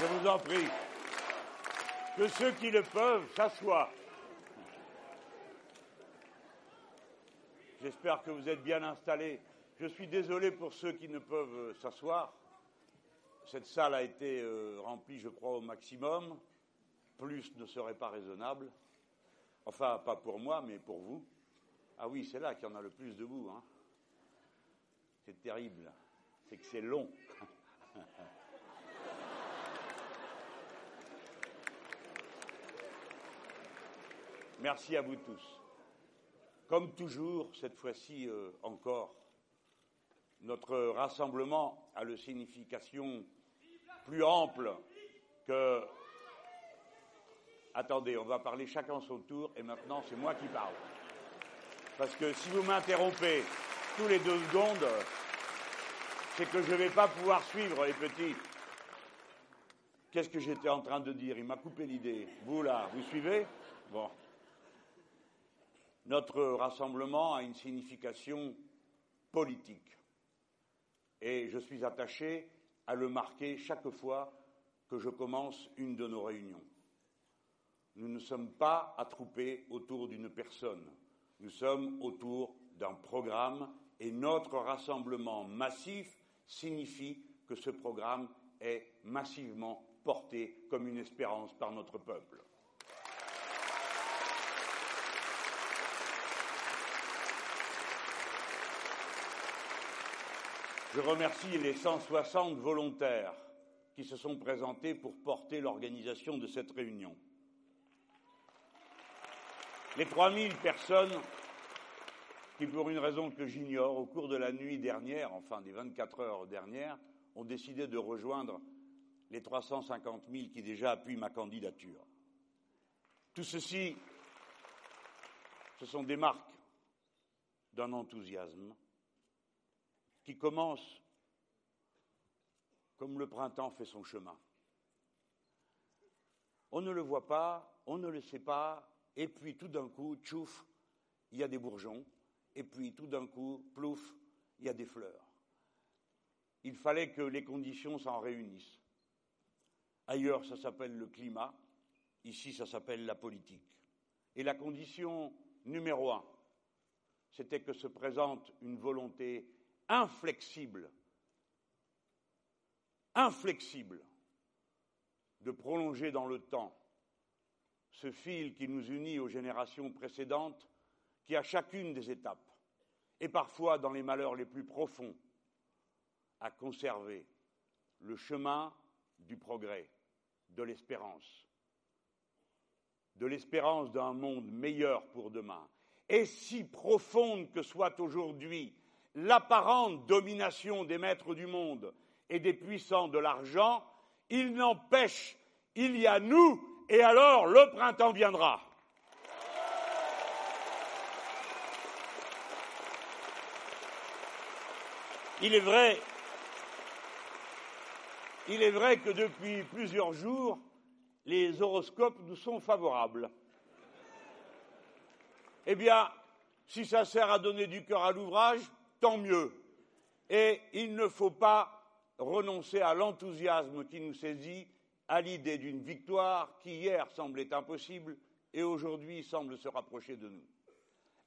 Je vous en prie. Que ceux qui le peuvent s'assoient. J'espère que vous êtes bien installés. Je suis désolé pour ceux qui ne peuvent euh, s'asseoir. Cette salle a été euh, remplie, je crois, au maximum. Plus ne serait pas raisonnable. Enfin, pas pour moi, mais pour vous. Ah oui, c'est là qu'il y en a le plus debout. Hein. C'est terrible. C'est que c'est long. Merci à vous tous. Comme toujours, cette fois-ci euh, encore, notre rassemblement a une signification plus ample que. Attendez, on va parler chacun son tour et maintenant c'est moi qui parle. Parce que si vous m'interrompez tous les deux secondes, c'est que je ne vais pas pouvoir suivre les petits. Qu'est-ce que j'étais en train de dire? Il m'a coupé l'idée. Vous là, vous suivez? Bon. Notre rassemblement a une signification politique et je suis attaché à le marquer chaque fois que je commence une de nos réunions. Nous ne sommes pas attroupés autour d'une personne, nous sommes autour d'un programme et notre rassemblement massif signifie que ce programme est massivement porté comme une espérance par notre peuple. Je remercie les 160 volontaires qui se sont présentés pour porter l'organisation de cette réunion. Les 3000 personnes qui, pour une raison que j'ignore, au cours de la nuit dernière, enfin des 24 heures dernières, ont décidé de rejoindre les 350 000 qui déjà appuient ma candidature. Tout ceci, ce sont des marques d'un enthousiasme qui commence comme le printemps fait son chemin. On ne le voit pas, on ne le sait pas, et puis tout d'un coup, tchouf, il y a des bourgeons, et puis tout d'un coup, plouf, il y a des fleurs. Il fallait que les conditions s'en réunissent. Ailleurs, ça s'appelle le climat, ici, ça s'appelle la politique. Et la condition numéro un, c'était que se présente une volonté inflexible, inflexible, de prolonger dans le temps ce fil qui nous unit aux générations précédentes, qui à chacune des étapes, et parfois dans les malheurs les plus profonds, a conservé le chemin du progrès, de l'espérance, de l'espérance d'un monde meilleur pour demain. Et si profonde que soit aujourd'hui l'apparente domination des maîtres du monde et des puissants de l'argent, il n'empêche, il y a nous, et alors le printemps viendra. Il est vrai, il est vrai que depuis plusieurs jours, les horoscopes nous sont favorables. Eh bien, si ça sert à donner du cœur à l'ouvrage, tant mieux. Et il ne faut pas renoncer à l'enthousiasme qui nous saisit à l'idée d'une victoire qui hier semblait impossible et aujourd'hui semble se rapprocher de nous,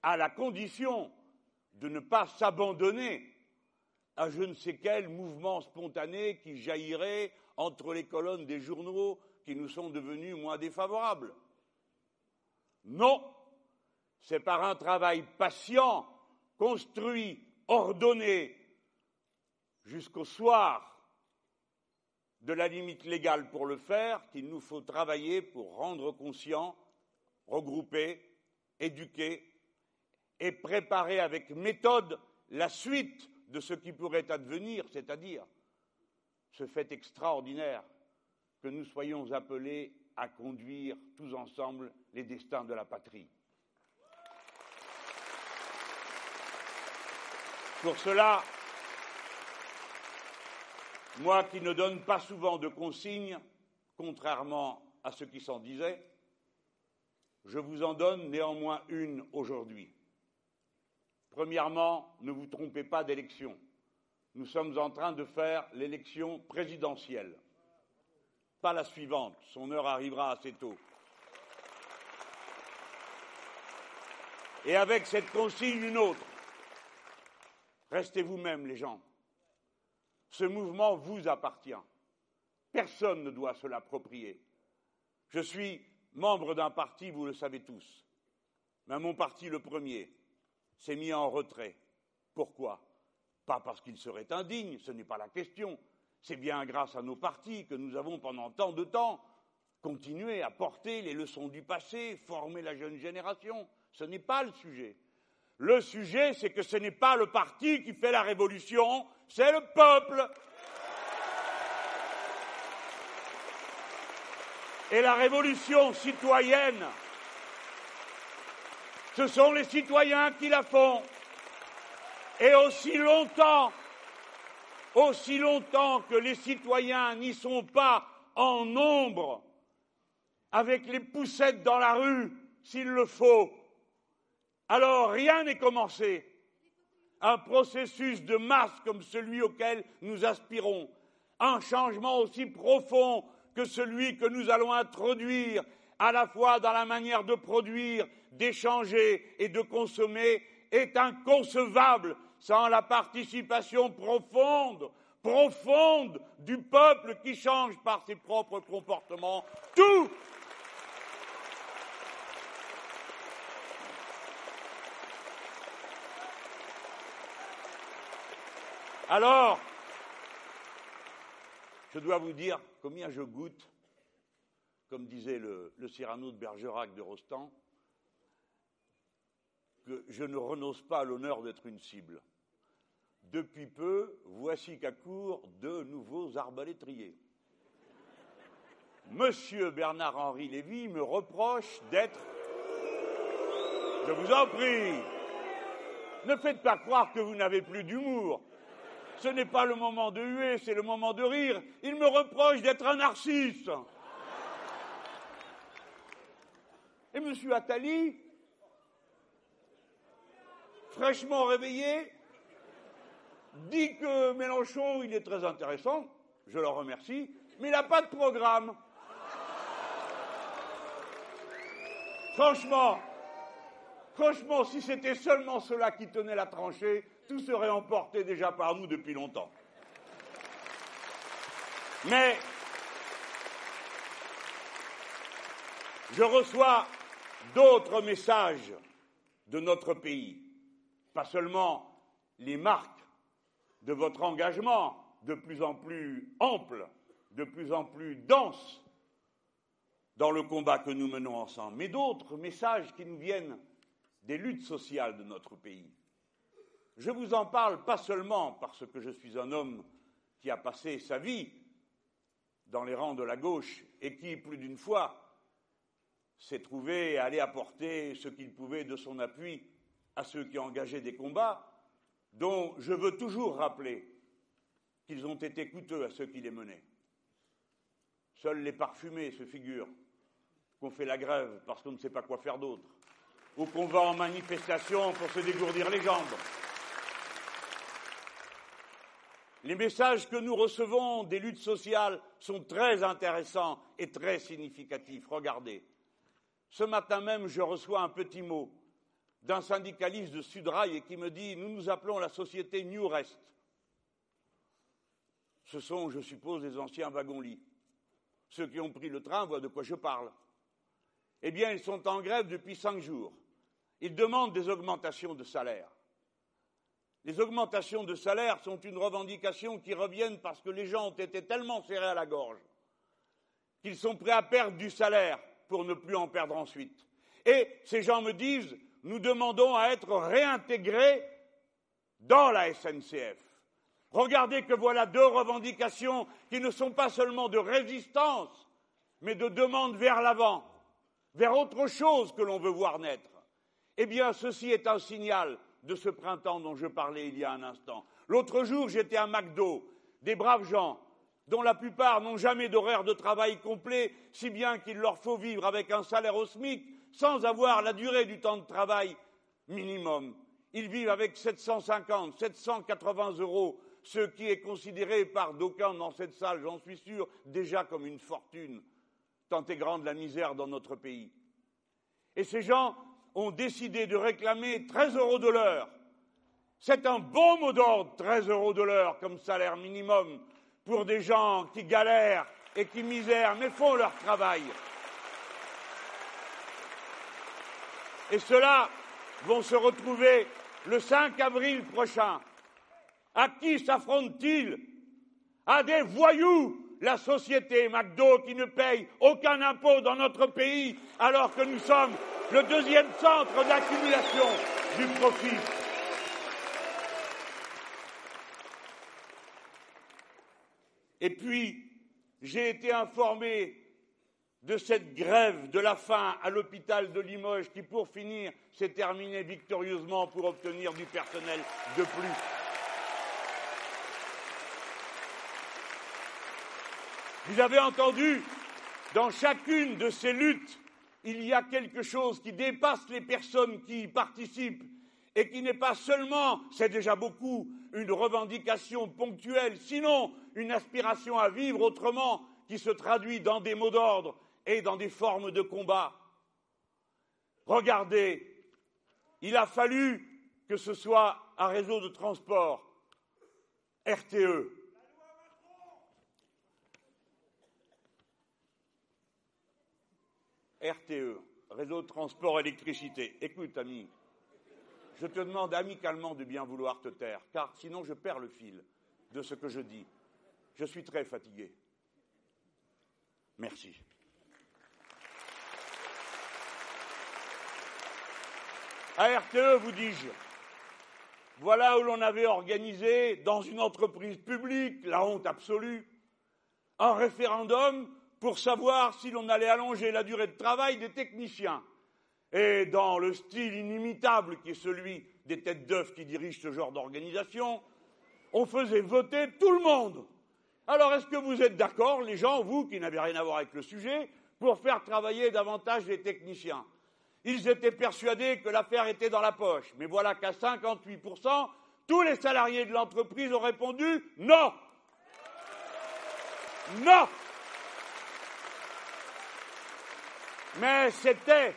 à la condition de ne pas s'abandonner à je ne sais quel mouvement spontané qui jaillirait entre les colonnes des journaux qui nous sont devenus moins défavorables. Non, c'est par un travail patient, construit ordonné jusqu'au soir de la limite légale pour le faire qu'il nous faut travailler pour rendre conscients, regrouper, éduquer et préparer avec méthode la suite de ce qui pourrait advenir, c'est-à-dire ce fait extraordinaire que nous soyons appelés à conduire tous ensemble les destins de la patrie. Pour cela, moi qui ne donne pas souvent de consignes, contrairement à ce qui s'en disait, je vous en donne néanmoins une aujourd'hui. Premièrement, ne vous trompez pas d'élection. Nous sommes en train de faire l'élection présidentielle. pas la suivante. Son heure arrivera assez tôt. Et avec cette consigne, une autre. Restez vous-même, les gens. Ce mouvement vous appartient. Personne ne doit se l'approprier. Je suis membre d'un parti, vous le savez tous. Mais mon parti, le premier, s'est mis en retrait. Pourquoi? Pas parce qu'il serait indigne, ce n'est pas la question. C'est bien grâce à nos partis que nous avons pendant tant de temps continué à porter les leçons du passé, former la jeune génération. Ce n'est pas le sujet. Le sujet, c'est que ce n'est pas le parti qui fait la révolution, c'est le peuple. Et la révolution citoyenne, ce sont les citoyens qui la font. Et aussi longtemps, aussi longtemps que les citoyens n'y sont pas en nombre, avec les poussettes dans la rue, s'il le faut, alors rien n'est commencé. Un processus de masse comme celui auquel nous aspirons, un changement aussi profond que celui que nous allons introduire à la fois dans la manière de produire, d'échanger et de consommer est inconcevable sans la participation profonde, profonde du peuple qui change par ses propres comportements tout Alors, je dois vous dire combien je goûte, comme disait le, Cyrano de Bergerac de Rostand, que je ne renonce pas à l'honneur d'être une cible. Depuis peu, voici qu'à court de nouveaux arbalétriers. Monsieur Bernard-Henri Lévy me reproche d'être. Je vous en prie, ne faites pas croire que vous n'avez plus d'humour ce n'est pas le moment de huer, c'est le moment de rire. Il me reproche d'être un narcisse. Et M. Attali, fraîchement réveillé, dit que Mélenchon, il est très intéressant, je le remercie, mais il n'a pas de programme. Franchement, franchement, si c'était seulement cela qui tenait la tranchée, tout serait emporté déjà par nous depuis longtemps. Mais je reçois d'autres messages de notre pays, pas seulement les marques de votre engagement de plus en plus ample, de plus en plus dense dans le combat que nous menons ensemble, mais d'autres messages qui nous viennent des luttes sociales de notre pays. Je vous en parle pas seulement parce que je suis un homme qui a passé sa vie dans les rangs de la gauche et qui, plus d'une fois, s'est trouvé à aller apporter ce qu'il pouvait de son appui à ceux qui engagé des combats, dont je veux toujours rappeler qu'ils ont été coûteux à ceux qui les menaient. Seuls les parfumés se figurent qu'on fait la grève parce qu'on ne sait pas quoi faire d'autre, ou qu'on va en manifestation pour se dégourdir les jambes. Les messages que nous recevons des luttes sociales sont très intéressants et très significatifs. Regardez. Ce matin même, je reçois un petit mot d'un syndicaliste de Sudrail qui me dit Nous nous appelons la société New Rest. Ce sont, je suppose, les anciens wagons-lits. Ceux qui ont pris le train voient de quoi je parle. Eh bien, ils sont en grève depuis cinq jours. Ils demandent des augmentations de salaire. Les augmentations de salaire sont une revendication qui reviennent parce que les gens ont été tellement serrés à la gorge qu'ils sont prêts à perdre du salaire pour ne plus en perdre ensuite. Et ces gens me disent nous demandons à être réintégrés dans la SNCF. Regardez que voilà deux revendications qui ne sont pas seulement de résistance, mais de demande vers l'avant, vers autre chose que l'on veut voir naître. Eh bien, ceci est un signal de ce printemps dont je parlais il y a un instant. L'autre jour, j'étais à McDo, des braves gens dont la plupart n'ont jamais d'horaire de travail complet, si bien qu'il leur faut vivre avec un salaire au SMIC sans avoir la durée du temps de travail minimum. Ils vivent avec 750, 780 euros ce qui est considéré par d'aucuns dans cette salle, j'en suis sûr, déjà comme une fortune, tant est grande la misère dans notre pays. Et ces gens ont décidé de réclamer 13 euros de l'heure. C'est un bon mot d'ordre, 13 euros de l'heure comme salaire minimum pour des gens qui galèrent et qui misèrent, mais font leur travail. Et ceux-là vont se retrouver le 5 avril prochain. À qui s'affrontent-ils? À des voyous la société McDo qui ne paye aucun impôt dans notre pays alors que nous sommes le deuxième centre d'accumulation du profit. Et puis, j'ai été informé de cette grève de la faim à l'hôpital de Limoges qui, pour finir, s'est terminée victorieusement pour obtenir du personnel de plus. Vous avez entendu, dans chacune de ces luttes, il y a quelque chose qui dépasse les personnes qui y participent et qui n'est pas seulement, c'est déjà beaucoup, une revendication ponctuelle, sinon une aspiration à vivre autrement qui se traduit dans des mots d'ordre et dans des formes de combat. Regardez, il a fallu que ce soit un réseau de transport, RTE. RTE, réseau de transport électricité. Écoute, ami, je te demande amicalement de bien vouloir te taire, car sinon je perds le fil de ce que je dis. Je suis très fatigué. Merci. À RTE, vous dis-je, voilà où l'on avait organisé, dans une entreprise publique, la honte absolue, un référendum pour savoir si l'on allait allonger la durée de travail des techniciens. Et dans le style inimitable qui est celui des têtes d'œufs qui dirigent ce genre d'organisation, on faisait voter tout le monde. Alors est-ce que vous êtes d'accord, les gens, vous qui n'avez rien à voir avec le sujet, pour faire travailler davantage les techniciens? Ils étaient persuadés que l'affaire était dans la poche. Mais voilà qu'à 58%, tous les salariés de l'entreprise ont répondu non. Non. Mais c'était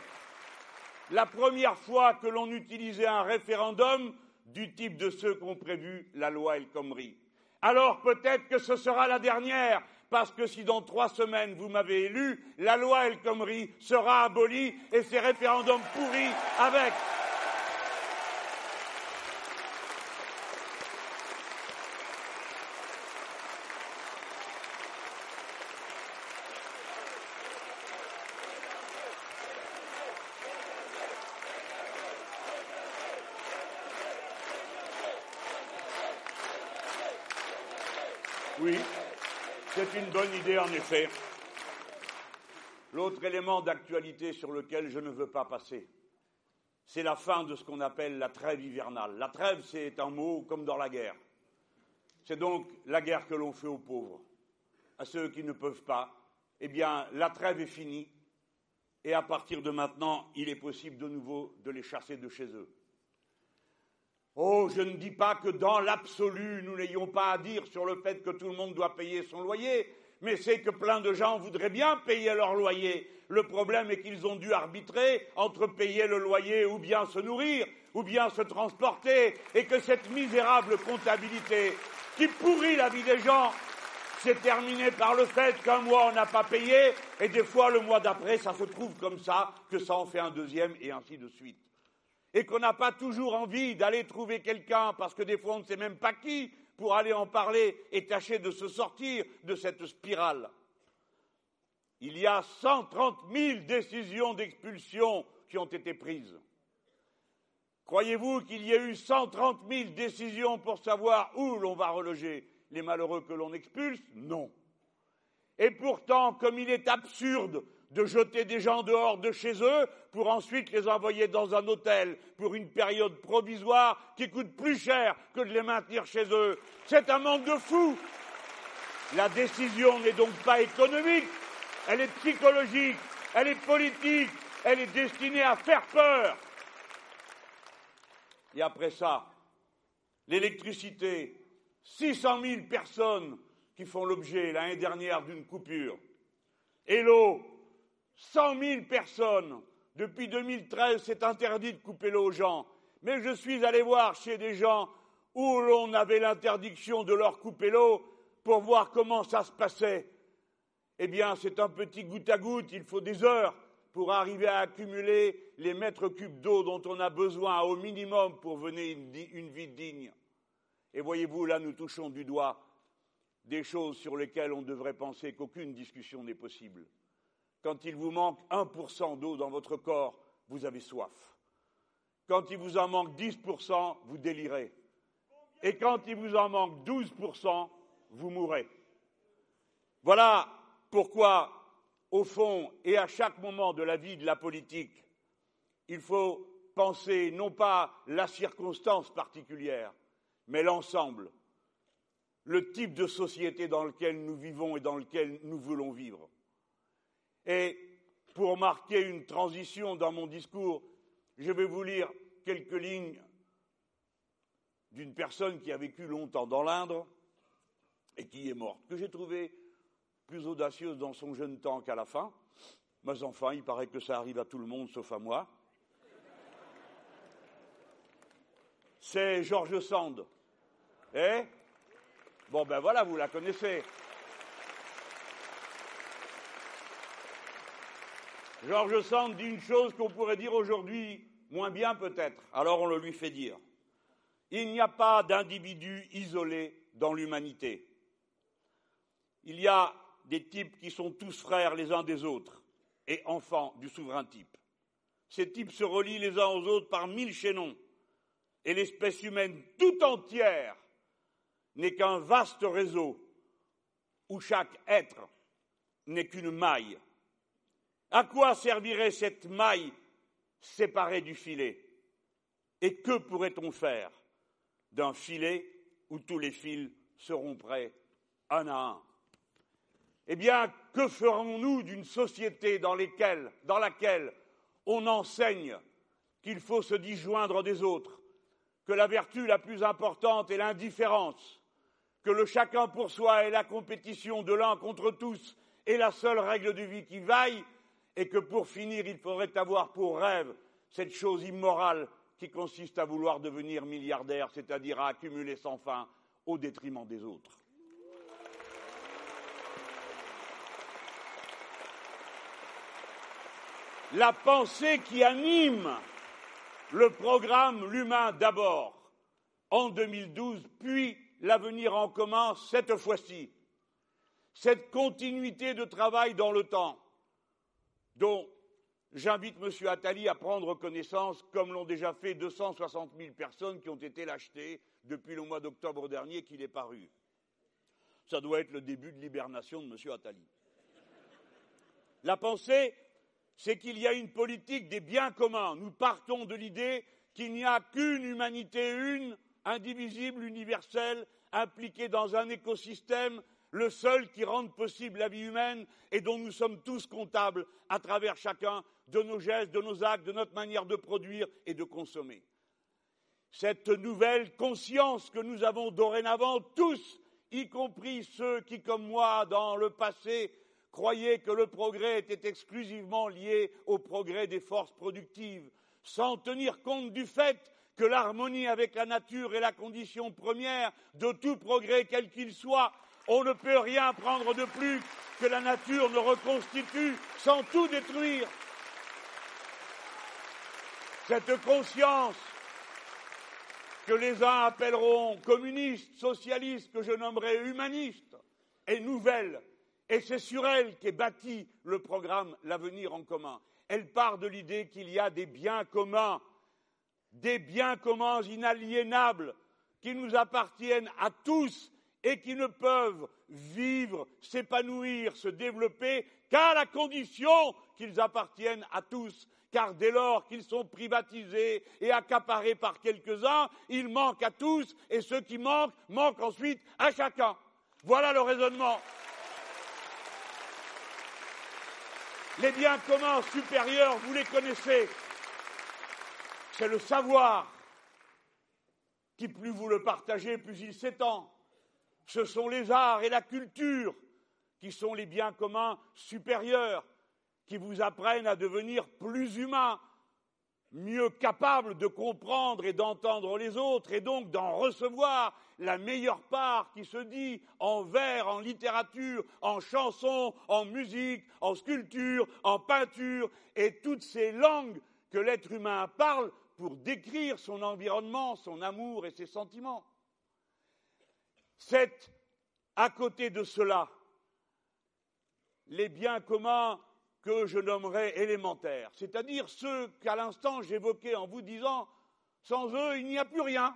la première fois que l'on utilisait un référendum du type de ceux qu'ont prévu la loi El Khomri. Alors peut-être que ce sera la dernière, parce que si dans trois semaines vous m'avez élu, la loi El Khomri sera abolie et ces référendums pourris avec. Oui, c'est une bonne idée en effet. L'autre élément d'actualité sur lequel je ne veux pas passer, c'est la fin de ce qu'on appelle la trêve hivernale. La trêve, c'est un mot comme dans la guerre. C'est donc la guerre que l'on fait aux pauvres, à ceux qui ne peuvent pas. Eh bien, la trêve est finie, et à partir de maintenant, il est possible de nouveau de les chasser de chez eux. Oh, je ne dis pas que dans l'absolu, nous n'ayons pas à dire sur le fait que tout le monde doit payer son loyer, mais c'est que plein de gens voudraient bien payer leur loyer. Le problème est qu'ils ont dû arbitrer entre payer le loyer ou bien se nourrir, ou bien se transporter, et que cette misérable comptabilité qui pourrit la vie des gens s'est terminée par le fait qu'un mois on n'a pas payé, et des fois le mois d'après ça se trouve comme ça, que ça en fait un deuxième, et ainsi de suite et qu'on n'a pas toujours envie d'aller trouver quelqu'un, parce que des fois on ne sait même pas qui, pour aller en parler et tâcher de se sortir de cette spirale. Il y a 130 000 décisions d'expulsion qui ont été prises. Croyez-vous qu'il y ait eu 130 000 décisions pour savoir où l'on va reloger les malheureux que l'on expulse? Non. Et pourtant, comme il est absurde de jeter des gens dehors de chez eux pour ensuite les envoyer dans un hôtel pour une période provisoire qui coûte plus cher que de les maintenir chez eux. C'est un manque de fou. La décision n'est donc pas économique, elle est psychologique, elle est politique, elle est destinée à faire peur. Et après ça, l'électricité, 600 000 personnes qui font l'objet l'année dernière d'une coupure. Et l'eau, 100 000 personnes. Depuis 2013, c'est interdit de couper l'eau aux gens. Mais je suis allé voir chez des gens où l'on avait l'interdiction de leur couper l'eau pour voir comment ça se passait. Eh bien, c'est un petit goutte à goutte, il faut des heures pour arriver à accumuler les mètres cubes d'eau dont on a besoin au minimum pour mener une, vie digne. Et voyez-vous, là, nous touchons du doigt des choses sur lesquelles on devrait penser qu'aucune discussion n'est possible. Quand il vous manque 1% d'eau dans votre corps, vous avez soif. Quand il vous en manque 10%, vous délirez. Et quand il vous en manque 12%, vous mourrez. Voilà pourquoi, au fond, et à chaque moment de la vie de la politique, il faut penser non pas la circonstance particulière, mais l'ensemble, le type de société dans lequel nous vivons et dans lequel nous voulons vivre. Et pour marquer une transition dans mon discours, je vais vous lire quelques lignes d'une personne qui a vécu longtemps dans l'Indre et qui est morte, que j'ai trouvée plus audacieuse dans son jeune temps qu'à la fin. Mais enfin, il paraît que ça arrive à tout le monde sauf à moi. C'est Georges Sand. Eh? Bon, ben voilà, vous la connaissez. Georges Sand dit une chose qu'on pourrait dire aujourd'hui moins bien peut-être, alors on le lui fait dire. Il n'y a pas d'individu isolé dans l'humanité. Il y a des types qui sont tous frères les uns des autres et enfants du souverain type. Ces types se relient les uns aux autres par mille chaînons et l'espèce humaine tout entière n'est qu'un vaste réseau où chaque être n'est qu'une maille. À quoi servirait cette maille séparée du filet? Et que pourrait-on faire d'un filet où tous les fils seront prêts un à un? Eh bien, que ferons-nous d'une société dans, dans laquelle on enseigne qu'il faut se disjoindre des autres, que la vertu la plus importante est l'indifférence, que le chacun pour soi et la compétition de l'un contre tous est la seule règle de vie qui vaille, et que pour finir, il faudrait avoir pour rêve cette chose immorale qui consiste à vouloir devenir milliardaire, c'est-à-dire à accumuler sans fin au détriment des autres. La pensée qui anime le programme L'humain d'abord en 2012, puis l'avenir en commun cette fois-ci, cette continuité de travail dans le temps, dont J'invite M. Attali à prendre connaissance, comme l'ont déjà fait 260 000 personnes qui ont été l'achetées depuis le mois d'octobre dernier qu'il est paru. Ça doit être le début de l'hibernation de M. Attali. La pensée, c'est qu'il y a une politique des biens communs. Nous partons de l'idée qu'il n'y a qu'une humanité, une, indivisible, universelle, impliquée dans un écosystème le seul qui rende possible la vie humaine et dont nous sommes tous comptables à travers chacun de nos gestes, de nos actes, de notre manière de produire et de consommer. Cette nouvelle conscience que nous avons dorénavant tous, y compris ceux qui, comme moi, dans le passé, croyaient que le progrès était exclusivement lié au progrès des forces productives, sans tenir compte du fait que l'harmonie avec la nature est la condition première de tout progrès quel qu'il soit, on ne peut rien prendre de plus que la nature ne reconstitue sans tout détruire. Cette conscience que les uns appelleront communiste, socialiste, que je nommerai humaniste, est nouvelle. Et c'est sur elle qu'est bâti le programme L'avenir en commun. Elle part de l'idée qu'il y a des biens communs, des biens communs inaliénables qui nous appartiennent à tous et qui ne peuvent vivre, s'épanouir, se développer qu'à la condition qu'ils appartiennent à tous. Car dès lors qu'ils sont privatisés et accaparés par quelques-uns, ils manquent à tous et ceux qui manquent manquent ensuite à chacun. Voilà le raisonnement. Les biens communs supérieurs, vous les connaissez. C'est le savoir qui plus vous le partagez, plus il s'étend ce sont les arts et la culture qui sont les biens communs supérieurs, qui vous apprennent à devenir plus humains, mieux capables de comprendre et d'entendre les autres, et donc d'en recevoir la meilleure part qui se dit en vers, en littérature, en chanson, en musique, en sculpture, en peinture, et toutes ces langues que l'être humain parle pour décrire son environnement, son amour et ses sentiments. C'est à côté de cela les biens communs que je nommerais élémentaires, c'est-à-dire ceux qu'à l'instant j'évoquais en vous disant sans eux il n'y a plus rien,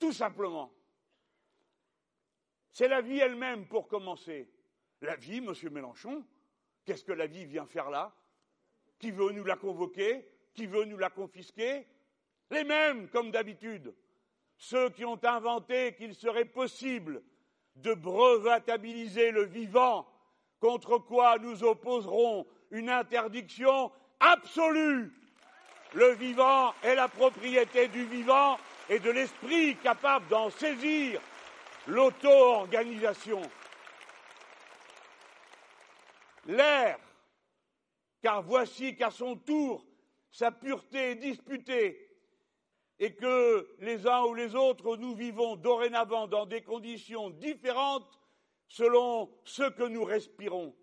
tout simplement. C'est la vie elle-même pour commencer. La vie, monsieur Mélenchon, qu'est-ce que la vie vient faire là? Qui veut nous la convoquer? Qui veut nous la confisquer? Les mêmes, comme d'habitude. Ceux qui ont inventé qu'il serait possible de brevetabiliser le vivant, contre quoi nous opposerons une interdiction absolue. Le vivant est la propriété du vivant et de l'esprit capable d'en saisir l'auto-organisation. L'air, car voici qu'à son tour sa pureté est disputée et que les uns ou les autres nous vivons dorénavant dans des conditions différentes selon ce que nous respirons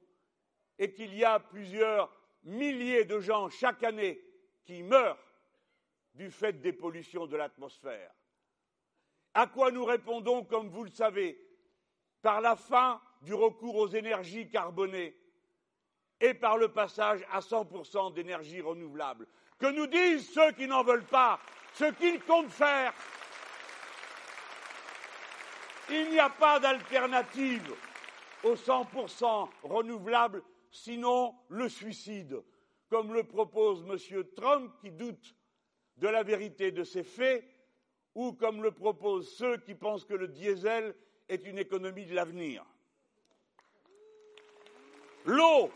et qu'il y a plusieurs milliers de gens chaque année qui meurent du fait des pollutions de l'atmosphère. À quoi nous répondons, comme vous le savez, par la fin du recours aux énergies carbonées et par le passage à 100% d'énergie renouvelable. Que nous disent ceux qui n'en veulent pas, ce qu'ils comptent faire. Il n'y a pas d'alternative aux 100% renouvelables sinon le suicide, comme le propose M. Trump qui doute de la vérité de ces faits, ou comme le proposent ceux qui pensent que le diesel est une économie de l'avenir. L'eau,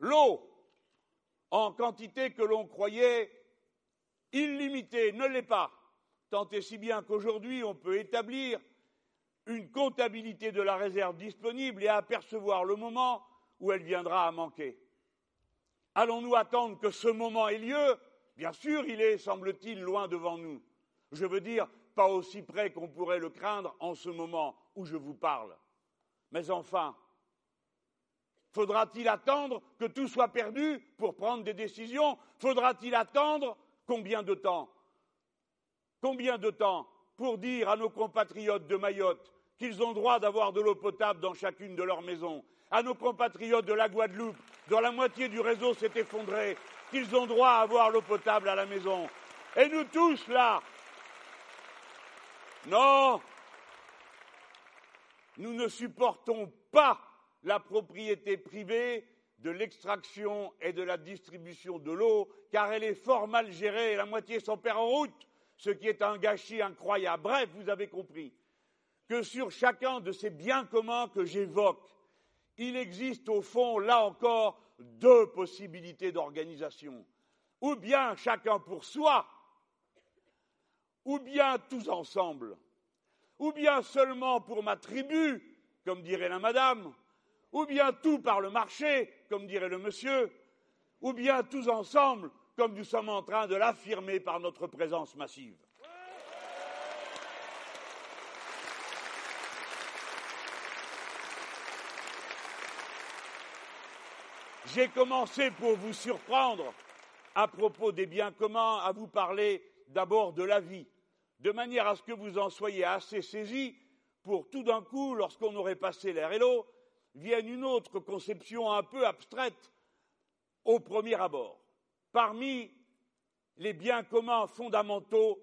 l'eau, en quantité que l'on croyait illimitée, ne l'est pas, tant et si bien qu'aujourd'hui on peut établir une comptabilité de la réserve disponible et apercevoir le moment où elle viendra à manquer. Allons-nous attendre que ce moment ait lieu? Bien sûr, il est, semble-t-il, loin devant nous. Je veux dire, pas aussi près qu'on pourrait le craindre en ce moment où je vous parle. Mais enfin, faudra-t-il attendre que tout soit perdu pour prendre des décisions? Faudra-t-il attendre combien de temps? Combien de temps pour dire à nos compatriotes de Mayotte qu'ils ont droit d'avoir de l'eau potable dans chacune de leurs maisons, à nos compatriotes de la Guadeloupe, dont la moitié du réseau s'est effondré, qu'ils ont droit à avoir l'eau potable à la maison? Et nous tous, là, non, nous ne supportons pas la propriété privée de l'extraction et de la distribution de l'eau, car elle est fort mal gérée et la moitié s'en perd en route, ce qui est un gâchis incroyable. Bref, vous avez compris que sur chacun de ces biens communs que j'évoque, il existe au fond, là encore, deux possibilités d'organisation. Ou bien chacun pour soi, ou bien tous ensemble, ou bien seulement pour ma tribu, comme dirait la madame, ou bien tout par le marché, comme dirait le monsieur, ou bien tous ensemble, comme nous sommes en train de l'affirmer par notre présence massive. J'ai commencé pour vous surprendre à propos des biens communs à vous parler d'abord de la vie, de manière à ce que vous en soyez assez saisis pour tout d'un coup, lorsqu'on aurait passé l'air et l'eau, vienne une autre conception un peu abstraite au premier abord. Parmi les biens communs fondamentaux,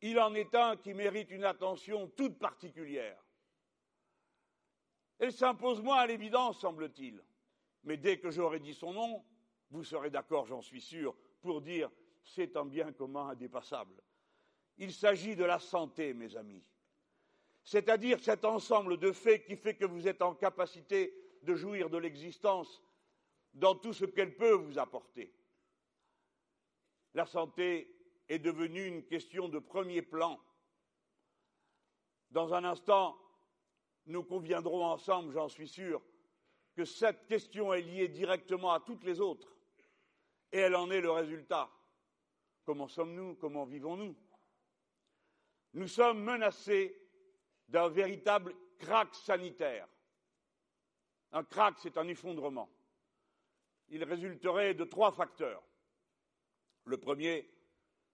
il en est un qui mérite une attention toute particulière. Elle s'impose moins à l'évidence, semble-t-il mais dès que j'aurai dit son nom, vous serez d'accord, j'en suis sûr, pour dire c'est un bien commun indépassable. Il s'agit de la santé, mes amis. C'est-à-dire cet ensemble de faits qui fait que vous êtes en capacité de jouir de l'existence dans tout ce qu'elle peut vous apporter. La santé est devenue une question de premier plan. Dans un instant, nous conviendrons ensemble, j'en suis sûr, que cette question est liée directement à toutes les autres. Et elle en est le résultat. Comment sommes-nous? Comment vivons-nous? Nous sommes menacés d'un véritable crack sanitaire. Un crack, c'est un effondrement. Il résulterait de trois facteurs. Le premier,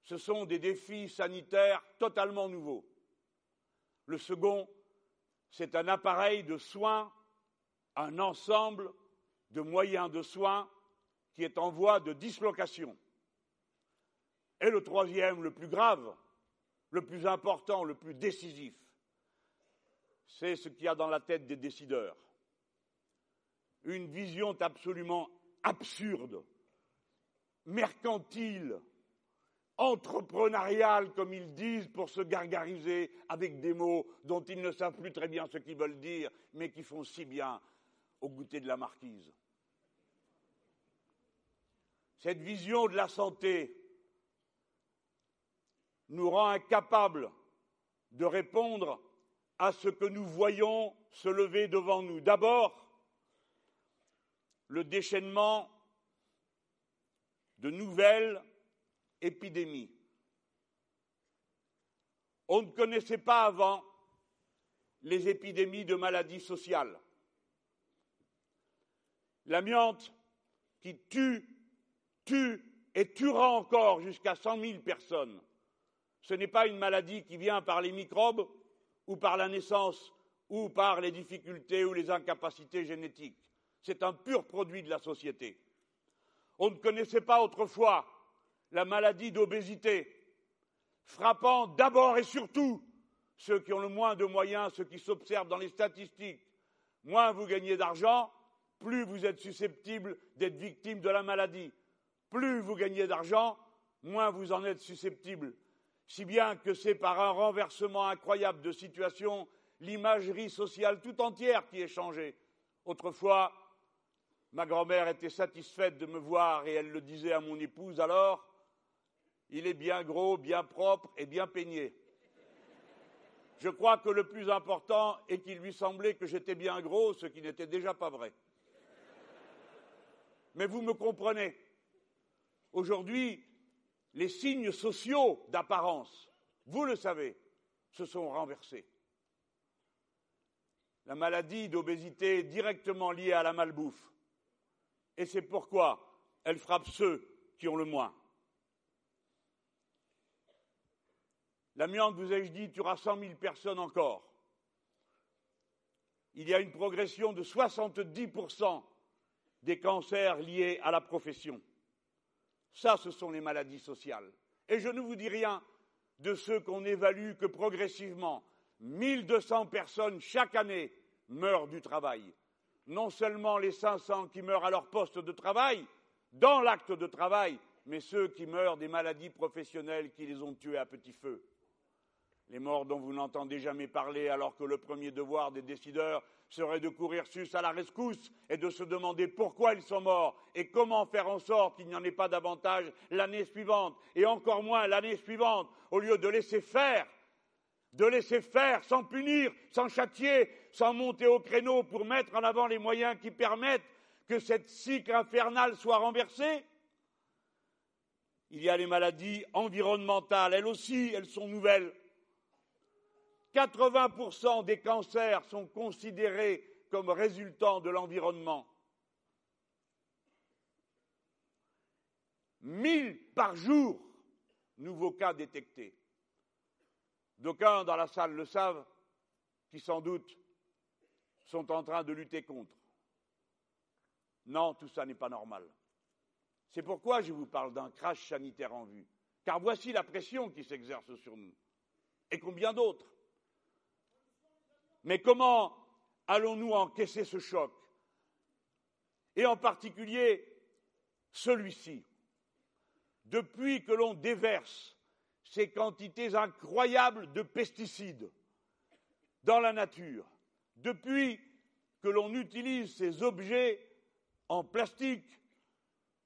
ce sont des défis sanitaires totalement nouveaux. Le second, c'est un appareil de soins, un ensemble de moyens de soins qui est en voie de dislocation. Et le troisième, le plus grave, le plus important, le plus décisif, c'est ce qu'il y a dans la tête des décideurs. Une vision absolument absurde, mercantile, entrepreneuriale, comme ils disent, pour se gargariser avec des mots dont ils ne savent plus très bien ce qu'ils veulent dire, mais qui font si bien au goûter de la marquise. Cette vision de la santé nous rend incapables de répondre à ce que nous voyons se lever devant nous. D'abord, le déchaînement de nouvelles épidémies. On ne connaissait pas avant les épidémies de maladies sociales. L'amiante qui tue, tue et tuera encore jusqu'à cent mille personnes. Ce n'est pas une maladie qui vient par les microbes ou par la naissance ou par les difficultés ou les incapacités génétiques. C'est un pur produit de la société. On ne connaissait pas autrefois la maladie d'obésité, frappant d'abord et surtout ceux qui ont le moins de moyens, ceux qui s'observent dans les statistiques. Moins vous gagnez d'argent, plus vous êtes susceptible d'être victime de la maladie. Plus vous gagnez d'argent, moins vous en êtes susceptible. Si bien que c'est par un renversement incroyable de situation l'imagerie sociale tout entière qui est changée. Autrefois, ma grand-mère était satisfaite de me voir et elle le disait à mon épouse alors, il est bien gros, bien propre et bien peigné. Je crois que le plus important est qu'il lui semblait que j'étais bien gros, ce qui n'était déjà pas vrai. Mais vous me comprenez. Aujourd'hui, les signes sociaux d'apparence, vous le savez, se sont renversés. La maladie d'obésité est directement liée à la malbouffe. Et c'est pourquoi elle frappe ceux qui ont le moins. L'amiante, vous ai-je dit, tuera cent mille personnes encore. Il y a une progression de 70% des cancers liés à la profession. Ça, ce sont les maladies sociales. Et je ne vous dis rien de ceux qu'on évalue que progressivement, 1200 personnes chaque année meurent du travail. Non seulement les 500 qui meurent à leur poste de travail, dans l'acte de travail, mais ceux qui meurent des maladies professionnelles qui les ont tués à petit feu les morts dont vous n'entendez jamais parler alors que le premier devoir des décideurs serait de courir sus à la rescousse et de se demander pourquoi ils sont morts et comment faire en sorte qu'il n'y en ait pas davantage l'année suivante et encore moins l'année suivante au lieu de laisser faire, de laisser faire sans punir, sans châtier, sans monter au créneau pour mettre en avant les moyens qui permettent que cette cycle infernale soit renversée. Il y a les maladies environnementales, elles aussi, elles sont nouvelles 80% des cancers sont considérés comme résultant de l'environnement. 1000 par jour, nouveaux cas détectés. D'aucuns dans la salle le savent, qui sans doute sont en train de lutter contre. Non, tout ça n'est pas normal. C'est pourquoi je vous parle d'un crash sanitaire en vue. Car voici la pression qui s'exerce sur nous. Et combien d'autres mais comment allons-nous encaisser ce choc? Et en particulier celui-ci. Depuis que l'on déverse ces quantités incroyables de pesticides dans la nature, depuis que l'on utilise ces objets en plastique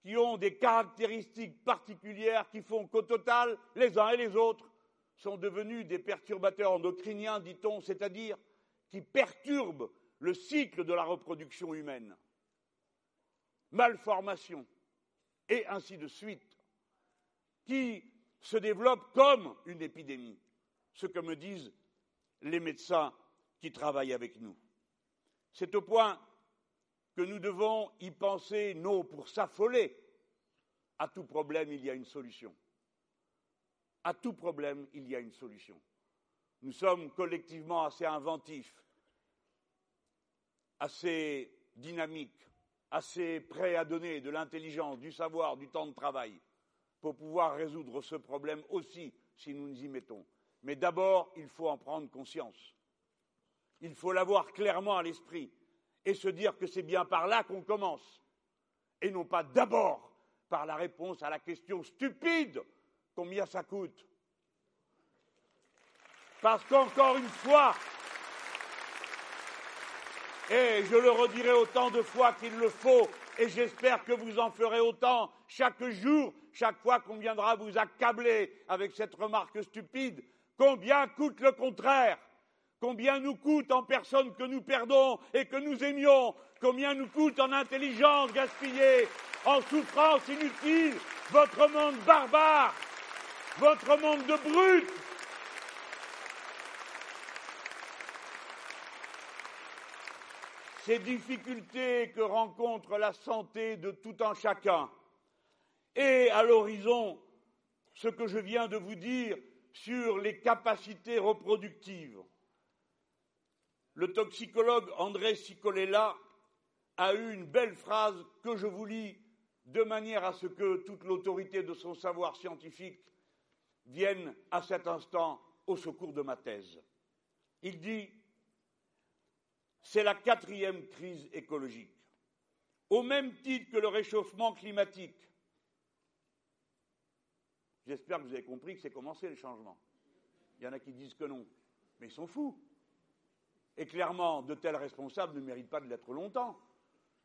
qui ont des caractéristiques particulières qui font qu'au total, les uns et les autres sont devenus des perturbateurs endocriniens, dit-on, c'est-à-dire qui perturbent le cycle de la reproduction humaine. Malformation, et ainsi de suite, qui se développent comme une épidémie, ce que me disent les médecins qui travaillent avec nous. C'est au point que nous devons y penser non pour s'affoler. À tout problème, il y a une solution. À tout problème, il y a une solution. Nous sommes collectivement assez inventifs, assez dynamiques, assez prêts à donner de l'intelligence, du savoir, du temps de travail pour pouvoir résoudre ce problème aussi si nous nous y mettons. Mais d'abord, il faut en prendre conscience. Il faut l'avoir clairement à l'esprit et se dire que c'est bien par là qu'on commence, et non pas d'abord par la réponse à la question stupide combien ça coûte. Parce qu'encore une fois, et je le redirai autant de fois qu'il le faut, et j'espère que vous en ferez autant chaque jour, chaque fois qu'on viendra vous accabler avec cette remarque stupide, combien coûte le contraire? Combien nous coûte en personnes que nous perdons et que nous aimions? Combien nous coûte en intelligence gaspillée, en souffrance inutile, votre monde barbare, votre monde de brutes Ces difficultés que rencontre la santé de tout un chacun et à l'horizon ce que je viens de vous dire sur les capacités reproductives le toxicologue André Sicolella a eu une belle phrase que je vous lis de manière à ce que toute l'autorité de son savoir scientifique vienne à cet instant au secours de ma thèse. Il dit C'est la quatrième crise écologique. Au même titre que le réchauffement climatique. J'espère que vous avez compris que c'est commencé le changement. Il y en a qui disent que non, mais ils sont fous. Et clairement, de tels responsables ne méritent pas de l'être longtemps,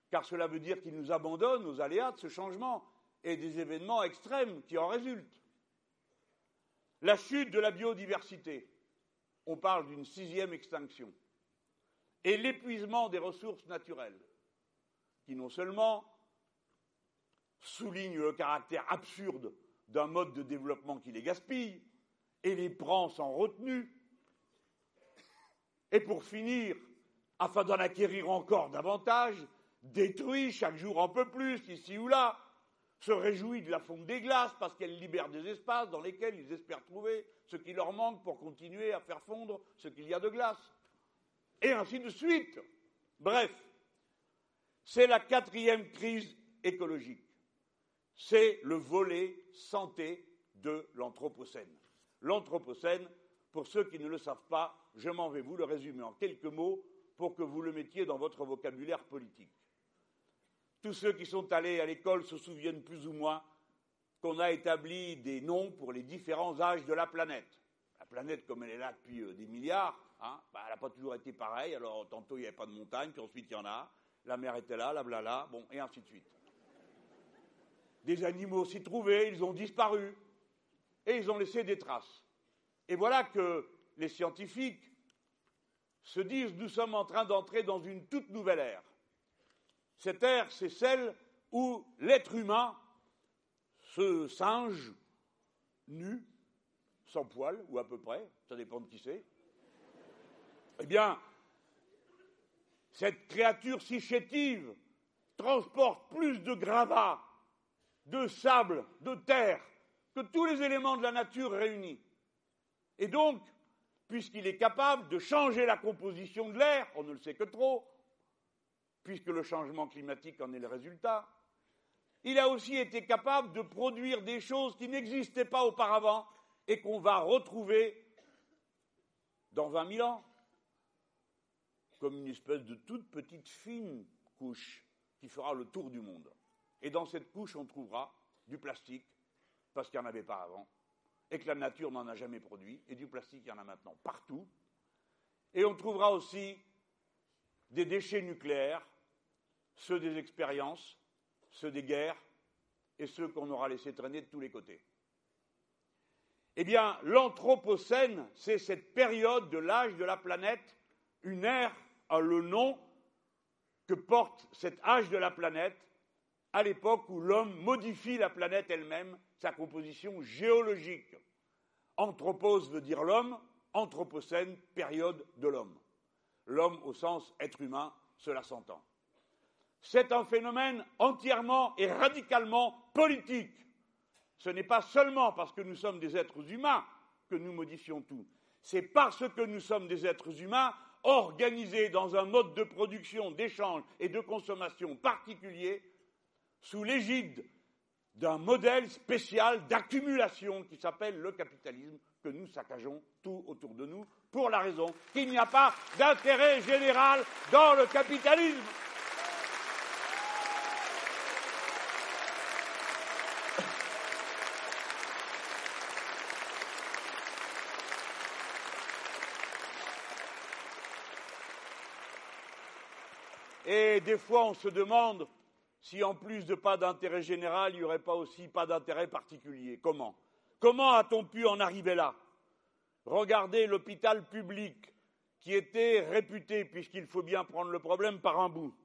car cela veut dire qu'ils nous abandonnent aux aléas de ce changement et des événements extrêmes qui en résultent. La chute de la biodiversité, on parle d'une sixième extinction, et l'épuisement des ressources naturelles, qui non seulement soulignent le caractère absurde d'un mode de développement qui les gaspille et les prend sans retenue, et pour finir, afin d'en acquérir encore davantage, détruit chaque jour un peu plus, ici ou là, se réjouit de la fonte des glaces parce qu'elle libère des espaces dans lesquels ils espèrent trouver ce qui leur manque pour continuer à faire fondre ce qu'il y a de glace. Et ainsi de suite. Bref, c'est la quatrième crise écologique. C'est le volet santé de l'Anthropocène. L'Anthropocène, pour ceux qui ne le savent pas, je m'en vais vous le résumer en quelques mots pour que vous le mettiez dans votre vocabulaire politique. Tous ceux qui sont allés à l'école se souviennent plus ou moins qu'on a établi des noms pour les différents âges de la planète. La planète, comme elle est là depuis euh, des milliards, hein, bah, elle n'a pas toujours été pareille. Alors, tantôt, il n'y avait pas de montagne, puis ensuite, il y en a. La mer était là, la blala, bon, et ainsi de suite. Des animaux s'y trouvaient, ils ont disparu. Et ils ont laissé des traces. Et voilà que les scientifiques se disent nous sommes en train d'entrer dans une toute nouvelle ère. Cette ère, c'est celle où l'être humain, ce singe nu, sans poils, ou à peu près, ça dépend de qui c'est, eh bien, cette créature si chétive transporte plus de gravats, de sable, de terre, que tous les éléments de la nature réunis. Et donc, puisqu'il est capable de changer la composition de l'air, on ne le sait que trop, puisque le changement climatique en est le résultat. Il a aussi été capable de produire des choses qui n'existaient pas auparavant et qu'on va retrouver dans 20 000 ans, comme une espèce de toute petite fine couche qui fera le tour du monde. Et dans cette couche, on trouvera du plastique, parce qu'il n'y en avait pas avant, et que la nature n'en a jamais produit, et du plastique, il y en a maintenant partout. Et on trouvera aussi des déchets nucléaires, ceux des expériences, ceux des guerres, et ceux qu'on aura laissés traîner de tous les côtés. Eh bien, l'Anthropocène, c'est cette période de l'âge de la planète, une ère le nom que porte cet âge de la planète, à l'époque où l'homme modifie la planète elle-même, sa composition géologique. Anthropos veut dire l'homme, Anthropocène, période de l'homme. L'homme au sens être humain, cela s'entend. C'est un phénomène entièrement et radicalement politique. Ce n'est pas seulement parce que nous sommes des êtres humains que nous modifions tout. C'est parce que nous sommes des êtres humains organisés dans un mode de production, d'échange et de consommation particulier sous l'égide d'un modèle spécial d'accumulation qui s'appelle le capitalisme, que nous saccageons tout autour de nous, pour la raison qu'il n'y a pas d'intérêt général dans le capitalisme. Et des fois, on se demande si en plus de pas d'intérêt général, il n'y aurait pas aussi pas d'intérêt particulier. Comment? Comment a-t-on pu en arriver là? Regardez l'hôpital public qui était réputé, puisqu'il faut bien prendre le problème par un bout,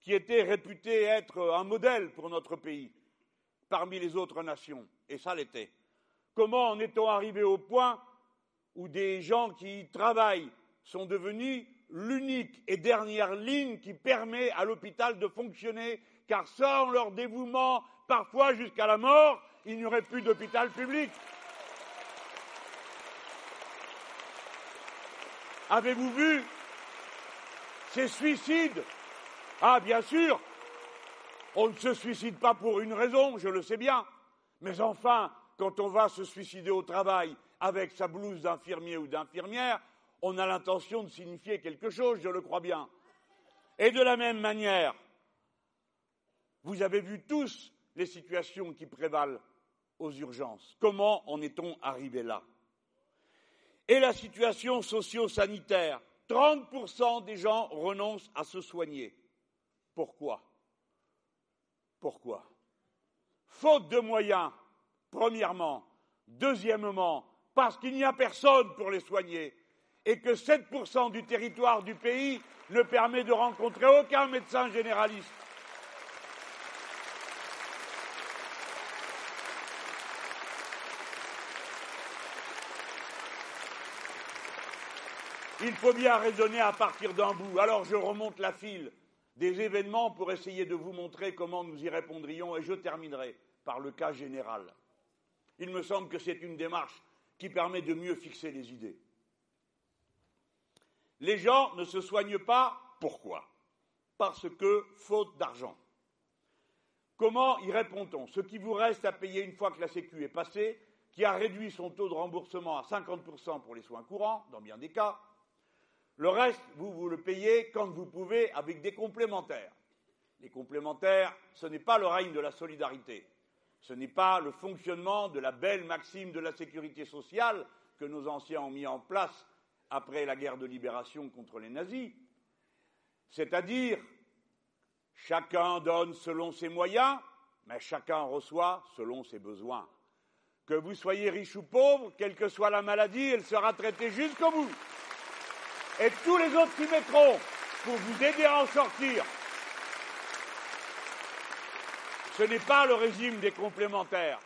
qui était réputé être un modèle pour notre pays parmi les autres nations, et ça l'était. Comment en est-on arrivé au point où des gens qui y travaillent sont devenus l'unique et dernière ligne qui permet à l'hôpital de fonctionner, car sans leur dévouement, parfois jusqu'à la mort, il n'y aurait plus d'hôpital public. Avez-vous vu ces suicides? Ah, bien sûr, on ne se suicide pas pour une raison, je le sais bien, mais enfin, quand on va se suicider au travail avec sa blouse d'infirmier ou d'infirmière, on a l'intention de signifier quelque chose, je le crois bien. Et de la même manière, vous avez vu tous les situations qui prévalent aux urgences. Comment en est-on arrivé là? Et la situation socio-sanitaire. 30% des gens renoncent à se soigner. Pourquoi? Pourquoi? Faute de moyens, premièrement. Deuxièmement, parce qu'il n'y a personne pour les soigner et que 7% du territoire du pays ne permet de rencontrer aucun médecin généraliste. Il faut bien raisonner à partir d'un bout. Alors je remonte la file des événements pour essayer de vous montrer comment nous y répondrions et je terminerai par le cas général. Il me semble que c'est une démarche qui permet de mieux fixer les idées. Les gens ne se soignent pas. Pourquoi? Parce que faute d'argent. Comment y répond-on? Ce qui vous reste à payer une fois que la Sécu est passée, qui a réduit son taux de remboursement à 50% pour les soins courants, dans bien des cas. Le reste, vous, vous le payez quand vous pouvez avec des complémentaires. Les complémentaires, ce n'est pas le règne de la solidarité. Ce n'est pas le fonctionnement de la belle maxime de la sécurité sociale que nos anciens ont mis en place après la guerre de libération contre les nazis, c'est-à-dire chacun donne selon ses moyens, mais chacun reçoit selon ses besoins. Que vous soyez riche ou pauvre, quelle que soit la maladie, elle sera traitée jusqu'au bout. Et tous les autres qui mettront pour vous aider à en sortir. Ce n'est pas le régime des complémentaires.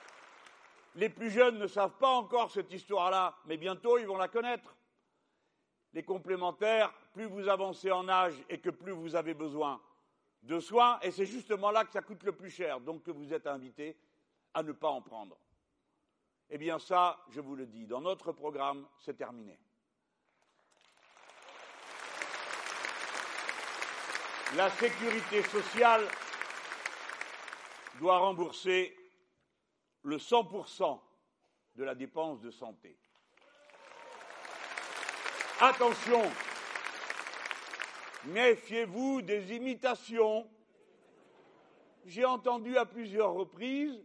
Les plus jeunes ne savent pas encore cette histoire-là, mais bientôt ils vont la connaître les complémentaires, plus vous avancez en âge et que plus vous avez besoin de soins, et c'est justement là que ça coûte le plus cher, donc vous êtes invité à ne pas en prendre. Eh bien ça, je vous le dis, dans notre programme, c'est terminé. La sécurité sociale doit rembourser le 100% de la dépense de santé. Attention, méfiez-vous des imitations. J'ai entendu à plusieurs reprises,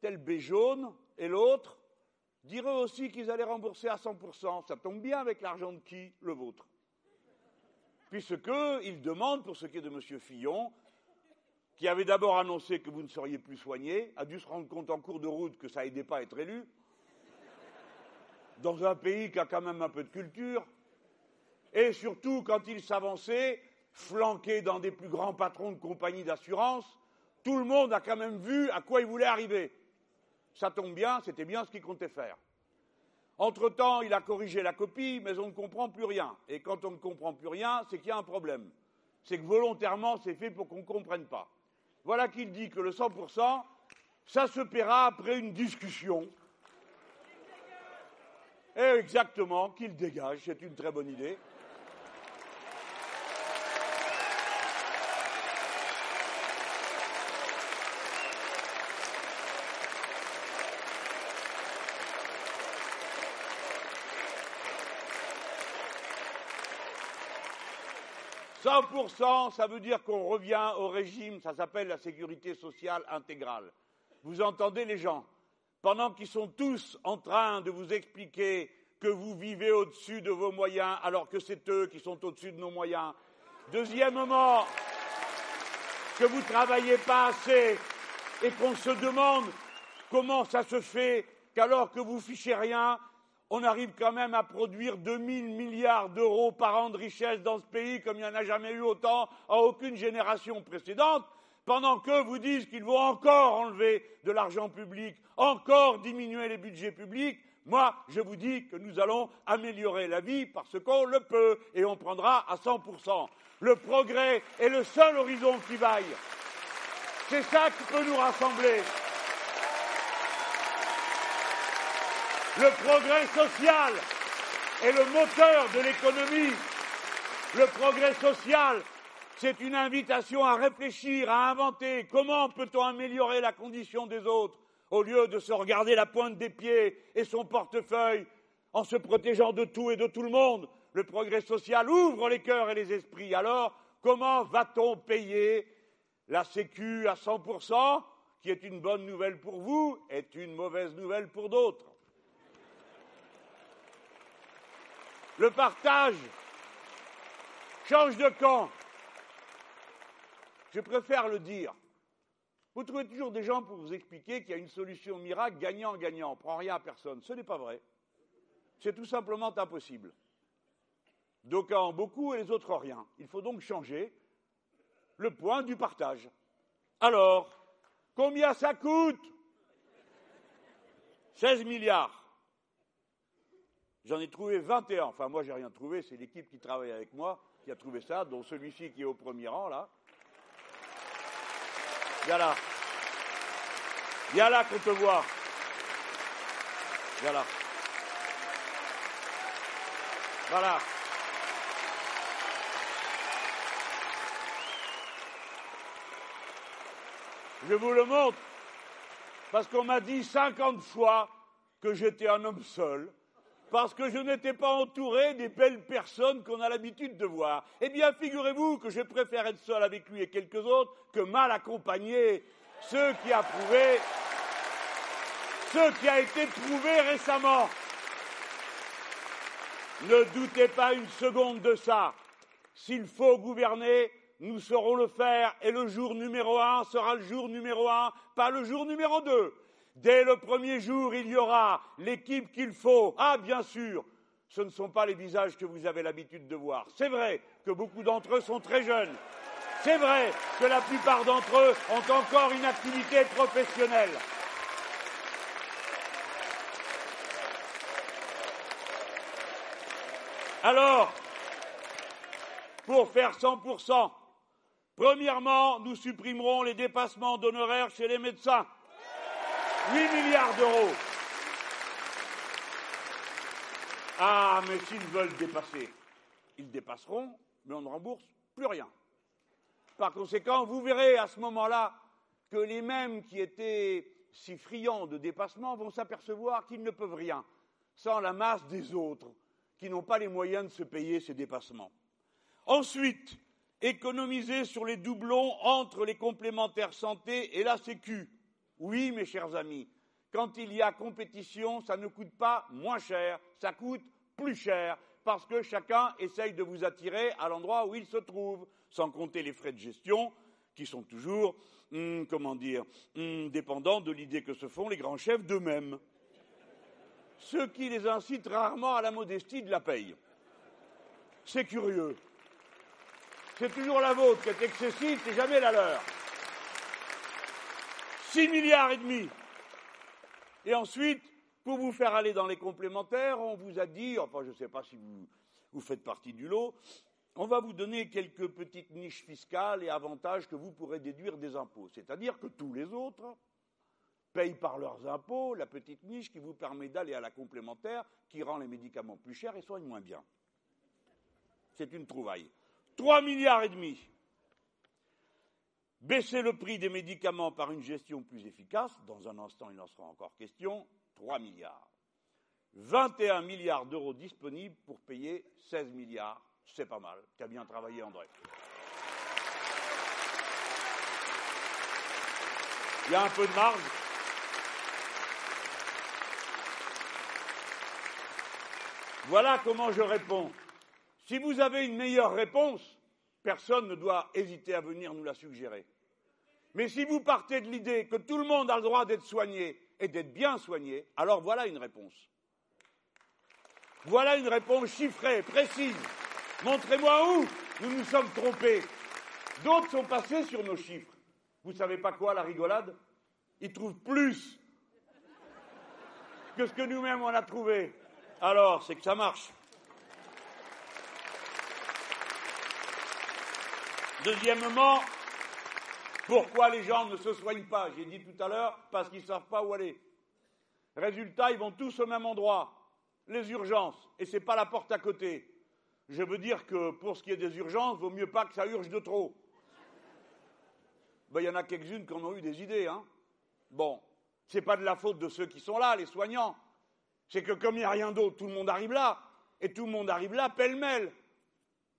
tel Béjaune et l'autre, dire aussi qu'ils allaient rembourser à 100%. Ça tombe bien avec l'argent de qui? Le vôtre. Puisqu'ils demandent, pour ce qui est de M. Fillon, qui avait d'abord annoncé que vous ne seriez plus soigné, a dû se rendre compte en cours de route que ça n'aidait pas à être élu, dans un pays qui a quand même un peu de culture, et surtout quand il s'avançait, flanqué dans des plus grands patrons de compagnies d'assurance, tout le monde a quand même vu à quoi il voulait arriver. Ça tombe bien, c'était bien ce qu'il comptait faire. Entre-temps, il a corrigé la copie, mais on ne comprend plus rien. Et quand on ne comprend plus rien, c'est qu'il y a un problème. C'est que volontairement, c'est fait pour qu'on ne comprenne pas. Voilà qu'il dit que le 100%, ça se paiera après une discussion. Exactement, qu'il dégage, c'est une très bonne idée. 100%, ça veut dire qu'on revient au régime, ça s'appelle la sécurité sociale intégrale. Vous entendez les gens? Pendant qu'ils sont tous en train de vous expliquer que vous vivez au-dessus de vos moyens, alors que c'est eux qui sont au-dessus de nos moyens. Deuxièmement, que vous ne travaillez pas assez et qu'on se demande comment ça se fait qu'alors que vous fichez rien, on arrive quand même à produire 2000 milliards d'euros par an de richesse dans ce pays, comme il n'y en a jamais eu autant à aucune génération précédente, pendant que vous dites qu'il faut encore enlever de l'argent public, encore diminuer les budgets publics. Moi, je vous dis que nous allons améliorer la vie parce qu'on le peut et on prendra à 100%. Le progrès est le seul horizon qui vaille. C'est ça qui peut nous rassembler. Le progrès social est le moteur de l'économie. Le progrès social, c'est une invitation à réfléchir, à inventer comment peut-on améliorer la condition des autres au lieu de se regarder la pointe des pieds et son portefeuille en se protégeant de tout et de tout le monde? Le progrès social ouvre les cœurs et les esprits. Alors, comment va-t-on payer la Sécu à 100%, qui est une bonne nouvelle pour vous, est une mauvaise nouvelle pour d'autres? Le partage change de camp. Je préfère le dire. Vous trouvez toujours des gens pour vous expliquer qu'il y a une solution miracle gagnant-gagnant. On prend rien à personne. Ce n'est pas vrai. C'est tout simplement impossible. D'aucuns ont beaucoup et les autres rien. Il faut donc changer le point du partage. Alors, combien ça coûte? 16 milliards. J'en ai trouvé 21. Enfin, moi, j'ai rien trouvé. C'est l'équipe qui travaille avec moi qui a trouvé ça, dont celui-ci qui est au premier rang, là. Viens là. Viens là qu'on te voit. Viens là. Voilà. Je vous le montre parce qu'on m'a dit 50 fois que j'étais un homme seul parce que je n'étais pas entouré des belles personnes qu'on a l'habitude de voir. Eh bien, figurez-vous que je préfère être seul avec lui et quelques autres que mal accompagné. Ce qui a prouvé, ce qui a été prouvé récemment. Ne doutez pas une seconde de ça. S'il faut gouverner, nous saurons le faire et le jour numéro un sera le jour numéro un, pas le jour numéro deux. Dès le premier jour, il y aura l'équipe qu'il faut. Ah, bien sûr, ce ne sont pas les visages que vous avez l'habitude de voir. C'est vrai que beaucoup d'entre eux sont très jeunes. C'est vrai que la plupart d'entre eux ont encore une activité professionnelle. Alors, pour faire 100%, premièrement, nous supprimerons les dépassements d'honoraires chez les médecins. 8 milliards d'euros. Ah, mais s'ils veulent dépasser, ils dépasseront, mais on ne rembourse plus rien. Par conséquent, vous verrez à ce moment-là que les mêmes qui étaient si friands de dépassement vont s'apercevoir qu'ils ne peuvent rien sans la masse des autres qui n'ont pas les moyens de se payer ces dépassements. Ensuite, économiser sur les doublons entre les complémentaires santé et la Sécu. Oui, mes chers amis, quand il y a compétition, ça ne coûte pas moins cher, ça coûte plus cher, parce que chacun essaye de vous attirer à l'endroit où il se trouve, sans compter les frais de gestion qui sont toujours, hum, comment dire, hum, dépendants de l'idée que se font les grands chefs d'eux-mêmes. Ce qui les incite rarement à la modestie de la paye. C'est curieux. C'est toujours la vôtre qui est excessive, c'est jamais la leur. 6 milliards et demi. Et ensuite, pour vous faire aller dans les complémentaires, on vous a dit, enfin je ne sais pas si vous, faites partie du lot, on va vous donner quelques petites niches fiscales et avantages que vous pourrez déduire des impôts. C'est-à-dire que tous les autres payent par leurs impôts la petite niche qui vous permet d'aller à la complémentaire, qui rend les médicaments plus chers et soigne moins bien. C'est une trouvaille. 3 milliards et demi. Baisser le prix des médicaments par une gestion plus efficace, dans un instant il en sera encore question, 3 milliards. 21 milliards d'euros disponibles pour payer 16 milliards c'est pas mal. Tu as bien travaillé, André. Il y a un peu de marge. Voilà comment je réponds. Si vous avez une meilleure réponse, personne ne doit hésiter à venir nous la suggérer. Mais si vous partez de l'idée que tout le monde a le droit d'être soigné et d'être bien soigné, alors voilà une réponse. Voilà une réponse chiffrée, précise. Montrez-moi où nous nous sommes trompés. D'autres sont passés sur nos chiffres. Vous savez pas quoi, la rigolade? Ils trouvent plus que ce que nous-mêmes on a trouvé. Alors, c'est que ça marche. Deuxièmement, pourquoi les gens ne se soignent pas J'ai dit tout à l'heure, parce qu'ils ne savent pas où aller. Résultat, ils vont tous au même endroit, les urgences, et ce n'est pas la porte à côté. Je veux dire que pour ce qui est des urgences, vaut mieux pas que ça urge de trop. Ben, il y en a quelques-unes qui en ont eu des idées, hein. Bon, c'est pas de la faute de ceux qui sont là, les soignants. C'est que comme il n'y a rien d'autre, tout le monde arrive là. Et tout le monde arrive là pêle-mêle.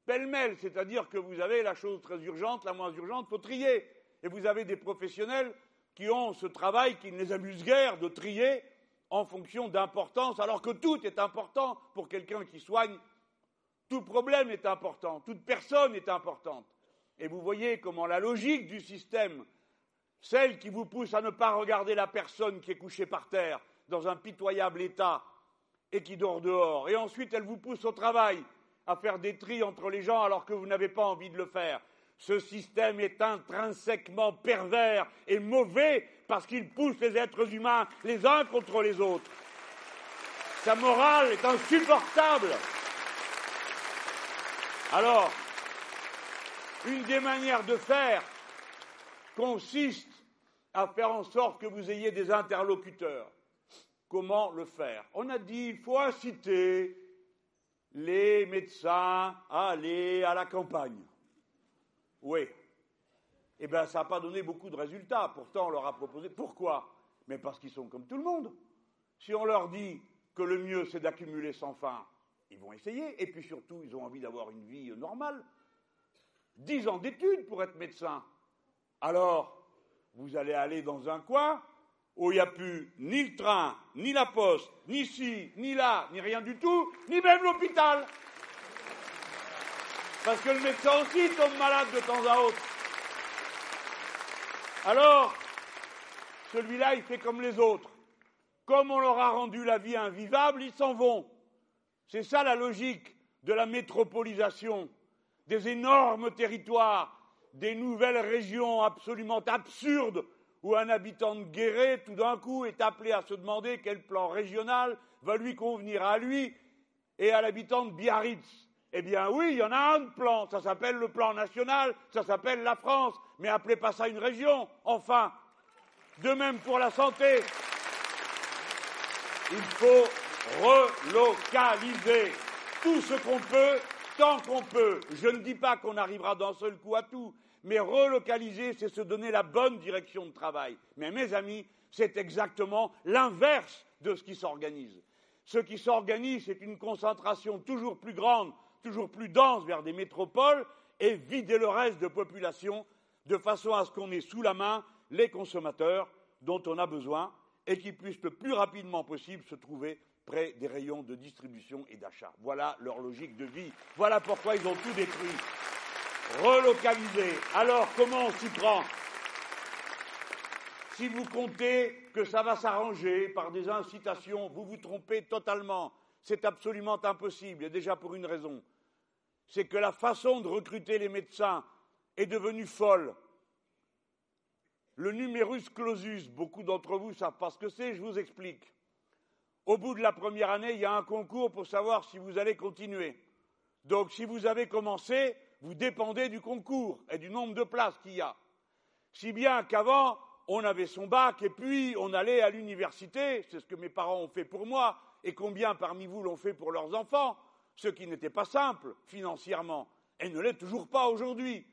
Pêle-mêle, c'est-à-dire que vous avez la chose très urgente, la moins urgente, faut trier. Et vous avez des professionnels qui ont ce travail qui ne les amuse guère de trier en fonction d'importance, alors que tout est important pour quelqu'un qui soigne tout problème est important, toute personne est importante. Et vous voyez comment la logique du système, celle qui vous pousse à ne pas regarder la personne qui est couchée par terre dans un pitoyable état et qui dort dehors, et ensuite elle vous pousse au travail à faire des tris entre les gens alors que vous n'avez pas envie de le faire. Ce système est intrinsèquement pervers et mauvais parce qu'il pousse les êtres humains les uns contre les autres. Sa morale est insupportable. Alors, une des manières de faire consiste à faire en sorte que vous ayez des interlocuteurs. Comment le faire? On a dit il faut inciter les médecins à aller à la campagne. Oui. Eh bien, ça n'a pas donné beaucoup de résultats. Pourtant, on leur a proposé. Pourquoi? Mais parce qu'ils sont comme tout le monde. Si on leur dit que le mieux, c'est d'accumuler sans fin, ils vont essayer. Et puis surtout, ils ont envie d'avoir une vie normale. Dix ans d'études pour être médecin. Alors, vous allez aller dans un coin où il n'y a plus ni le train, ni la poste, ni ici, ni là, ni rien du tout, ni même l'hôpital. Parce que le médecin aussi tombe malade de temps à autre. Alors, celui-là, il fait comme les autres. Comme on leur a rendu la vie invivable, ils s'en vont. C'est ça la logique de la métropolisation, des énormes territoires, des nouvelles régions absolument absurdes où un habitant de Guéret, tout d'un coup, est appelé à se demander quel plan régional va lui convenir à lui et à l'habitant de Biarritz. Eh bien oui, il y en a un plan, ça s'appelle le plan national, ça s'appelle la France, mais appelez pas ça une région, enfin. De même pour la santé. Il faut relocaliser tout ce qu'on peut, tant qu'on peut. Je ne dis pas qu'on arrivera d'un seul coup à tout, mais relocaliser, c'est se donner la bonne direction de travail. Mais mes amis, c'est exactement l'inverse de ce qui s'organise. Ce qui s'organise, c'est une concentration toujours plus grande, toujours plus dense vers des métropoles et vider le reste de population de façon à ce qu'on ait sous la main les consommateurs dont on a besoin et qui puissent le plus rapidement possible se trouver près des rayons de distribution et d'achat. Voilà leur logique de vie. Voilà pourquoi ils ont tout détruit. relocalisés. Alors, comment on s'y prend? Si vous comptez que ça va s'arranger par des incitations, vous vous trompez totalement. C'est absolument impossible, et déjà pour une raison. C'est que la façon de recruter les médecins est devenue folle. Le numerus clausus, beaucoup d'entre vous savent pas ce que c'est, je vous explique. Au bout de la première année, il y a un concours pour savoir si vous allez continuer. Donc, si vous avez commencé, vous dépendez du concours et du nombre de places qu'il y a. Si bien qu'avant, on avait son bac et puis on allait à l'université, c'est ce que mes parents ont fait pour moi, et combien parmi vous l'ont fait pour leurs enfants, ce qui n'était pas simple financièrement, et ne l'est toujours pas aujourd'hui.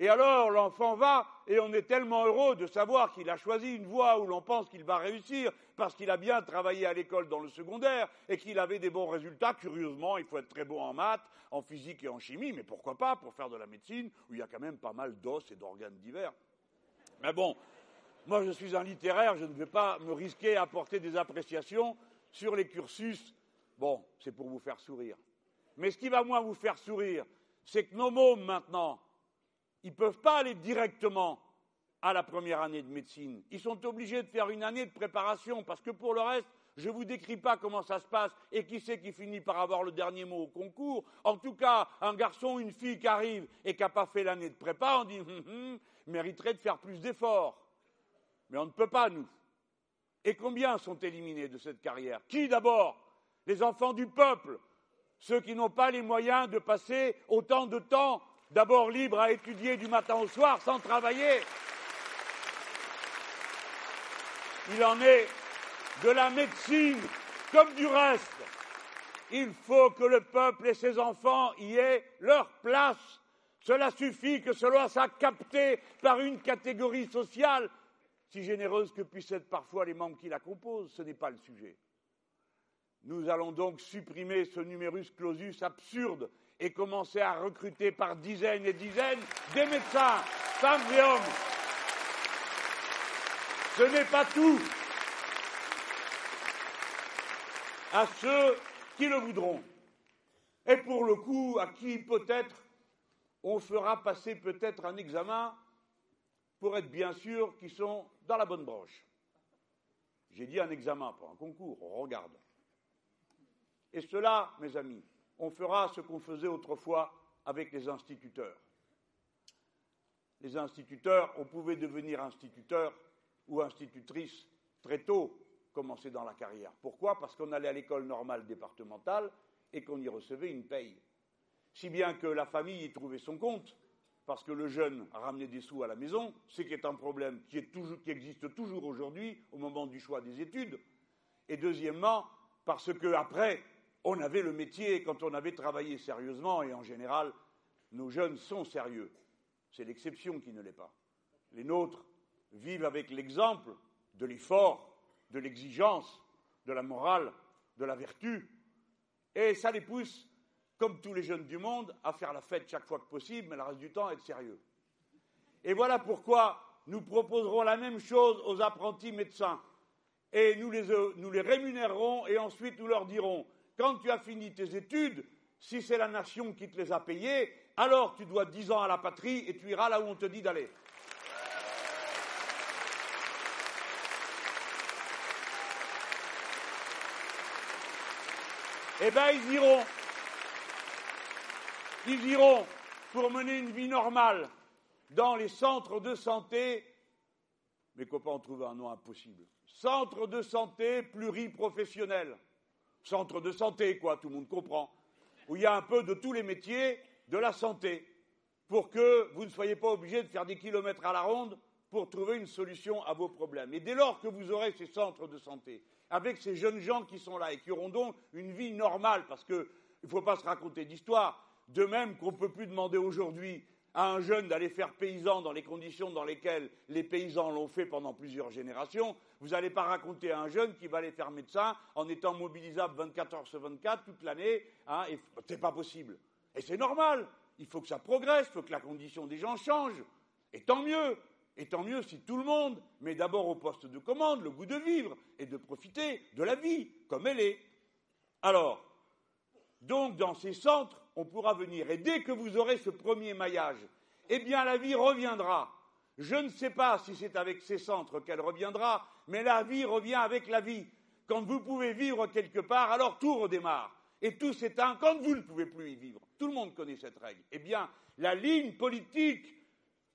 Et alors l'enfant va et on est tellement heureux de savoir qu'il a choisi une voie où l'on pense qu'il va réussir parce qu'il a bien travaillé à l'école dans le secondaire et qu'il avait des bons résultats. Curieusement, il faut être très bon en maths, en physique et en chimie, mais pourquoi pas pour faire de la médecine où il y a quand même pas mal d'os et d'organes divers. Mais bon, moi je suis un littéraire, je ne vais pas me risquer à apporter des appréciations sur les cursus. Bon, c'est pour vous faire sourire. Mais ce qui va moins vous faire sourire, c'est que nos mômes maintenant, ils ne peuvent pas aller directement à la première année de médecine. Ils sont obligés de faire une année de préparation parce que pour le reste, je ne vous décris pas comment ça se passe et qui c'est qui finit par avoir le dernier mot au concours. En tout cas, un garçon une fille qui arrive et qui n'a pas fait l'année de prépa, on dit hum, hum, mériterait de faire plus d'efforts. Mais on ne peut pas, nous. Et combien sont éliminés de cette carrière? Qui d'abord? Les enfants du peuple, ceux qui n'ont pas les moyens de passer autant de temps d'abord libre à étudier du matin au soir sans travailler. Il en est de la médecine comme du reste. Il faut que le peuple et ses enfants y aient leur place. Cela suffit que cela soit capté par une catégorie sociale, si généreuse que puissent être parfois les membres qui la composent. Ce n'est pas le sujet. Nous allons donc supprimer ce numerus clausus absurde et commencer à recruter par dizaines et dizaines des médecins, femmes et hommes. Ce n'est pas tout. À ceux qui le voudront. Et pour le coup, à qui peut-être on fera passer peut-être un examen pour être bien sûr qu'ils sont dans la bonne branche. J'ai dit un examen, pas un concours, on regarde. Et cela, mes amis, on fera ce qu'on faisait autrefois avec les instituteurs. Les instituteurs, on pouvait devenir instituteur ou institutrice très tôt, commencer dans la carrière. Pourquoi? Parce qu'on allait à l'école normale départementale et qu'on y recevait une paye. Si bien que la famille y trouvait son compte, parce que le jeune ramenait des sous à la maison, ce qui est un problème qui, qui existe toujours aujourd'hui au moment du choix des études. Et deuxièmement, parce que après, on avait le métier quand on avait travaillé sérieusement, et en général, nos jeunes sont sérieux. C'est l'exception qui ne l'est pas. Les nôtres vivent avec l'exemple de l'effort, de l'exigence, de la morale, de la vertu, et ça les pousse, comme tous les jeunes du monde, à faire la fête chaque fois que possible, mais le reste du temps à être sérieux. Et voilà pourquoi nous proposerons la même chose aux apprentis médecins. Et nous les, nous les rémunérerons et ensuite nous leur dirons quand tu as fini tes études, si c'est la nation qui te les a payées, alors tu dois dix ans à la patrie et tu iras là où on te dit d'aller. Eh bien, ils iront. Ils iront pour mener une vie normale dans les centres de santé. Mes copains ont trouvé un nom impossible. Centres de santé pluriprofessionnels centre de santé, quoi, tout le monde comprend, où il y a un peu de tous les métiers de la santé, pour que vous ne soyez pas obligé de faire des kilomètres à la ronde pour trouver une solution à vos problèmes. Et dès lors que vous aurez ces centres de santé, avec ces jeunes gens qui sont là et qui auront donc une vie normale, parce qu'il ne faut pas se raconter d'histoire, de même qu'on ne peut plus demander aujourd'hui à un jeune d'aller faire paysan dans les conditions dans lesquelles les paysans l'ont fait pendant plusieurs générations, vous n'allez pas raconter à un jeune qui va aller faire médecin en étant mobilisable 24 heures sur 24 toute l'année, hein, c'est pas possible. Et c'est normal. Il faut que ça progresse, il faut que la condition des gens change. Et tant mieux. Et tant mieux si tout le monde met d'abord au poste de commande le goût de vivre et de profiter de la vie comme elle est. Alors, donc dans ces centres, on pourra venir. Et dès que vous aurez ce premier maillage, eh bien la vie reviendra. Je ne sais pas si c'est avec ces centres qu'elle reviendra, mais la vie revient avec la vie. Quand vous pouvez vivre quelque part, alors tout redémarre. Et tout s'éteint quand vous ne pouvez plus y vivre. Tout le monde connaît cette règle. Eh bien, la ligne politique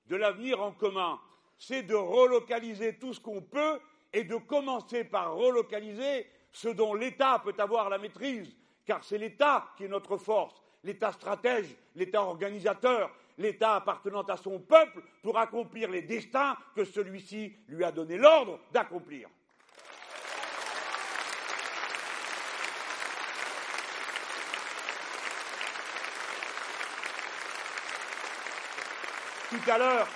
de l'avenir en commun, c'est de relocaliser tout ce qu'on peut et de commencer par relocaliser ce dont l'État peut avoir la maîtrise, car c'est l'État qui est notre force, l'État stratège, l'État organisateur, l'État appartenant à son peuple pour accomplir les destins que celui-ci lui a donné l'ordre d'accomplir. Tout à l'heure,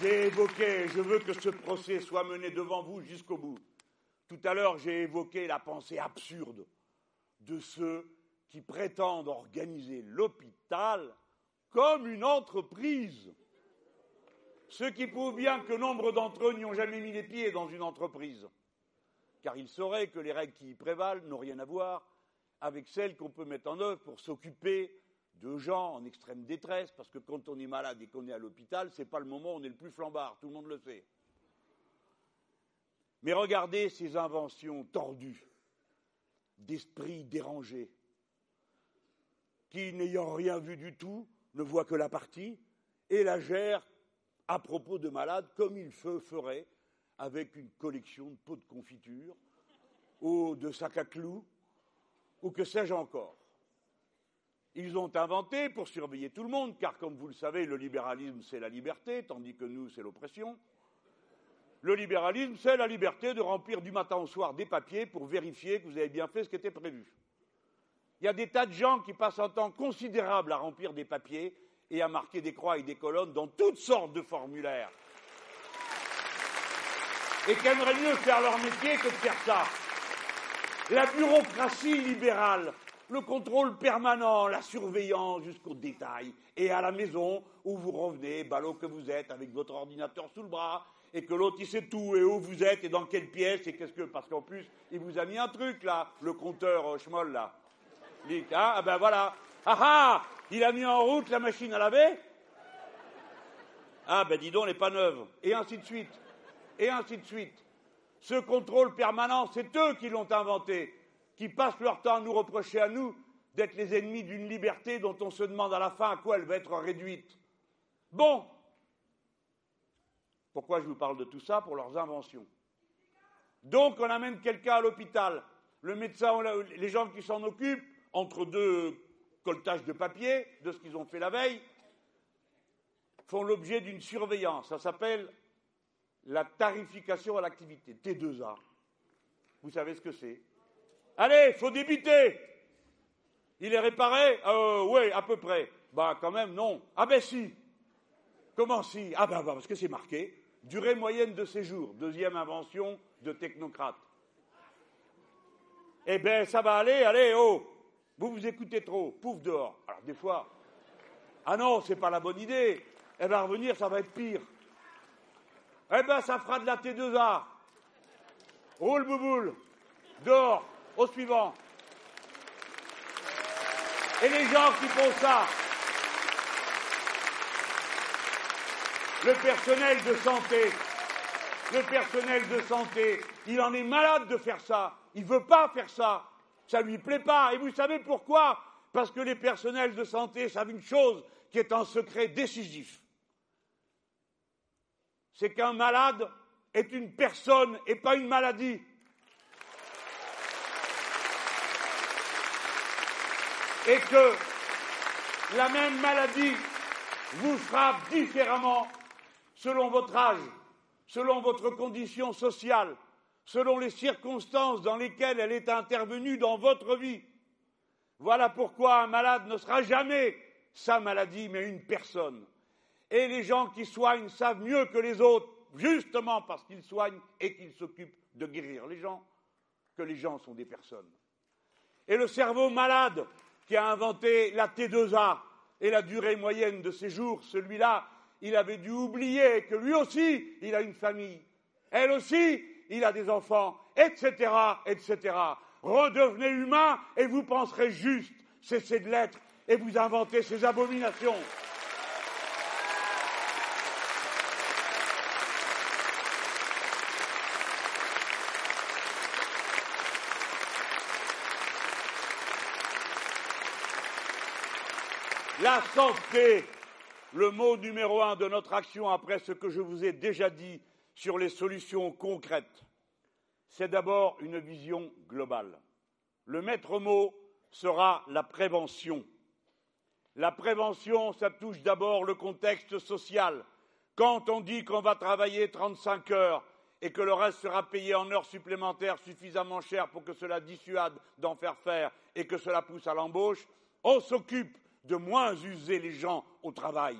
j'ai évoqué, je veux que ce procès soit mené devant vous jusqu'au bout. Tout à l'heure, j'ai évoqué la pensée absurde de ceux qui prétendent organiser l'hôpital comme une entreprise. Ceux qui prouvent bien que nombre d'entre eux n'y ont jamais mis les pieds dans une entreprise, car ils sauraient que les règles qui y prévalent n'ont rien à voir avec celles qu'on peut mettre en œuvre pour s'occuper de gens en extrême détresse, parce que quand on est malade et qu'on est à l'hôpital, ce n'est pas le moment où on est le plus flambard, tout le monde le sait. Mais regardez ces inventions tordues d'esprits dérangés, qui, n'ayant rien vu du tout, ne voient que la partie et la gèrent à propos de malades comme il ferait avec une collection de pots de confiture ou de sacs à clous ou que sais-je encore. Ils ont inventé pour surveiller tout le monde, car comme vous le savez, le libéralisme, c'est la liberté, tandis que nous, c'est l'oppression. Le libéralisme, c'est la liberté de remplir du matin au soir des papiers pour vérifier que vous avez bien fait ce qui était prévu. Il y a des tas de gens qui passent un temps considérable à remplir des papiers et à marquer des croix et des colonnes dans toutes sortes de formulaires. Et qui aimeraient mieux faire leur métier que de faire ça? La bureaucratie libérale le contrôle permanent, la surveillance jusqu'au détail, et à la maison où vous revenez, ballot que vous êtes, avec votre ordinateur sous le bras, et que l'autre il sait tout, et où vous êtes, et dans quelle pièce, et qu'est-ce que. Parce qu'en plus, il vous a mis un truc là, le compteur euh, Schmoll là. Hein, ah ben voilà. Ah ah Il a mis en route la machine à laver Ah ben dis donc, elle n'est pas neuve. Et ainsi de suite. Et ainsi de suite. Ce contrôle permanent, c'est eux qui l'ont inventé qui passent leur temps à nous reprocher à nous d'être les ennemis d'une liberté dont on se demande à la fin à quoi elle va être réduite. Bon, pourquoi je vous parle de tout ça? Pour leurs inventions. Donc on amène quelqu'un à l'hôpital, le médecin, les gens qui s'en occupent, entre deux coltages de papier de ce qu'ils ont fait la veille, font l'objet d'une surveillance. Ça s'appelle la tarification à l'activité, T2A. Vous savez ce que c'est Allez, faut débiter. Il est réparé euh, Oui, à peu près. Bah, quand même, non. Ah, ben si. Comment si? Ah, ben, bah, parce que c'est marqué. Durée moyenne de séjour. Deuxième invention de technocrate. Eh ben, ça va aller, allez, oh. Vous vous écoutez trop. Pouf dehors. Alors, des fois. Ah non, c'est pas la bonne idée. Elle va revenir, ça va être pire. Eh ben, ça fera de la T2A. Roule bouboule. Dehors. Au suivant. Et les gens qui font ça, le personnel de santé, le personnel de santé, il en est malade de faire ça. Il ne veut pas faire ça. Ça ne lui plaît pas. Et vous savez pourquoi? Parce que les personnels de santé savent une chose qui est un secret décisif. C'est qu'un malade est une personne et pas une maladie. et que la même maladie vous frappe différemment selon votre âge, selon votre condition sociale, selon les circonstances dans lesquelles elle est intervenue dans votre vie. Voilà pourquoi un malade ne sera jamais sa maladie, mais une personne. Et les gens qui soignent savent mieux que les autres, justement parce qu'ils soignent et qu'ils s'occupent de guérir les gens, que les gens sont des personnes. Et le cerveau malade qui a inventé la T2A et la durée moyenne de séjour, celui-là, il avait dû oublier que lui aussi, il a une famille. Elle aussi, il a des enfants, etc., etc. Redevenez humain et vous penserez juste. Cessez de l'être et vous inventez ces abominations. La santé, le mot numéro un de notre action après ce que je vous ai déjà dit sur les solutions concrètes, c'est d'abord une vision globale. Le maître mot sera la prévention. La prévention, ça touche d'abord le contexte social. Quand on dit qu'on va travailler 35 heures et que le reste sera payé en heures supplémentaires suffisamment cher pour que cela dissuade d'en faire faire et que cela pousse à l'embauche, on s'occupe de moins user les gens au travail.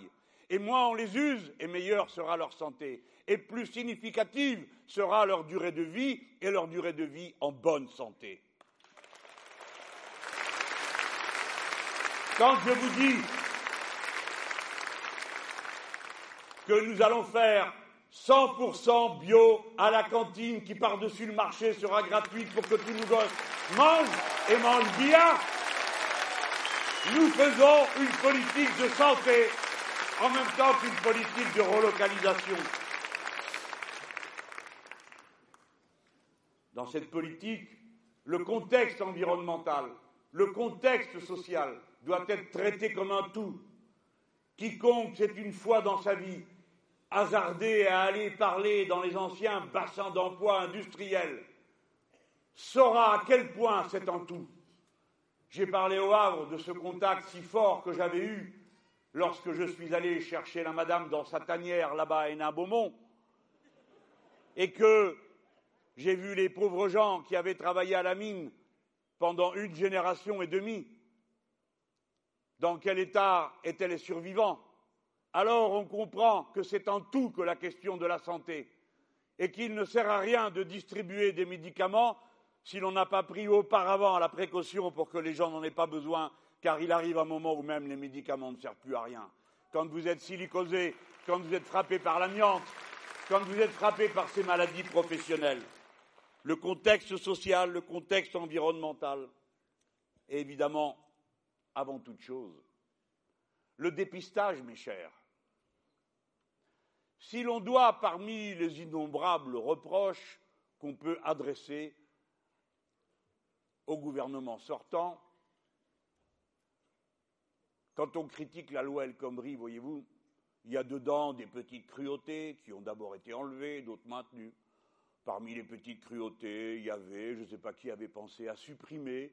Et moins on les use, et meilleure sera leur santé. Et plus significative sera leur durée de vie, et leur durée de vie en bonne santé. Quand je vous dis que nous allons faire 100% bio à la cantine qui par-dessus le marché sera gratuite pour que tous nos gosses mangent et mangent bien, nous faisons une politique de santé en même temps qu'une politique de relocalisation. Dans cette politique, le contexte environnemental, le contexte social doit être traité comme un tout. Quiconque s'est une fois dans sa vie hasardé à aller parler dans les anciens bassins d'emploi industriels saura à quel point c'est un tout. J'ai parlé au Havre de ce contact si fort que j'avais eu lorsque je suis allé chercher la madame dans sa tanière là-bas à Hénin-Beaumont et que j'ai vu les pauvres gens qui avaient travaillé à la mine pendant une génération et demie. Dans quel état étaient les survivants Alors on comprend que c'est en tout que la question de la santé et qu'il ne sert à rien de distribuer des médicaments si l'on n'a pas pris auparavant la précaution pour que les gens n'en aient pas besoin, car il arrive un moment où même les médicaments ne servent plus à rien. Quand vous êtes silicosé, quand vous êtes frappé par l'amiante, quand vous êtes frappé par ces maladies professionnelles, le contexte social, le contexte environnemental, et évidemment, avant toute chose, le dépistage, mes chers. Si l'on doit, parmi les innombrables reproches qu'on peut adresser au gouvernement sortant. Quand on critique la loi El Khomri, voyez-vous, il y a dedans des petites cruautés qui ont d'abord été enlevées, d'autres maintenues. Parmi les petites cruautés, il y avait, je ne sais pas qui avait pensé à supprimer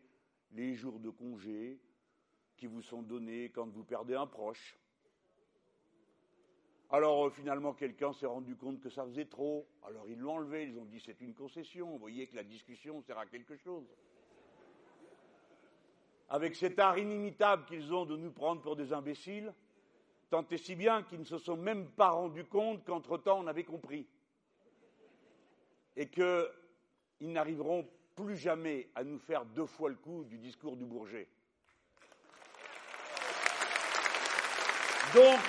les jours de congé qui vous sont donnés quand vous perdez un proche. Alors euh, finalement, quelqu'un s'est rendu compte que ça faisait trop. Alors ils l'ont enlevé, ils ont dit c'est une concession. Vous voyez que la discussion sert à quelque chose avec cet art inimitable qu'ils ont de nous prendre pour des imbéciles, tant et si bien qu'ils ne se sont même pas rendus compte qu'entre-temps on avait compris. Et qu'ils n'arriveront plus jamais à nous faire deux fois le coup du discours du Bourget. Donc,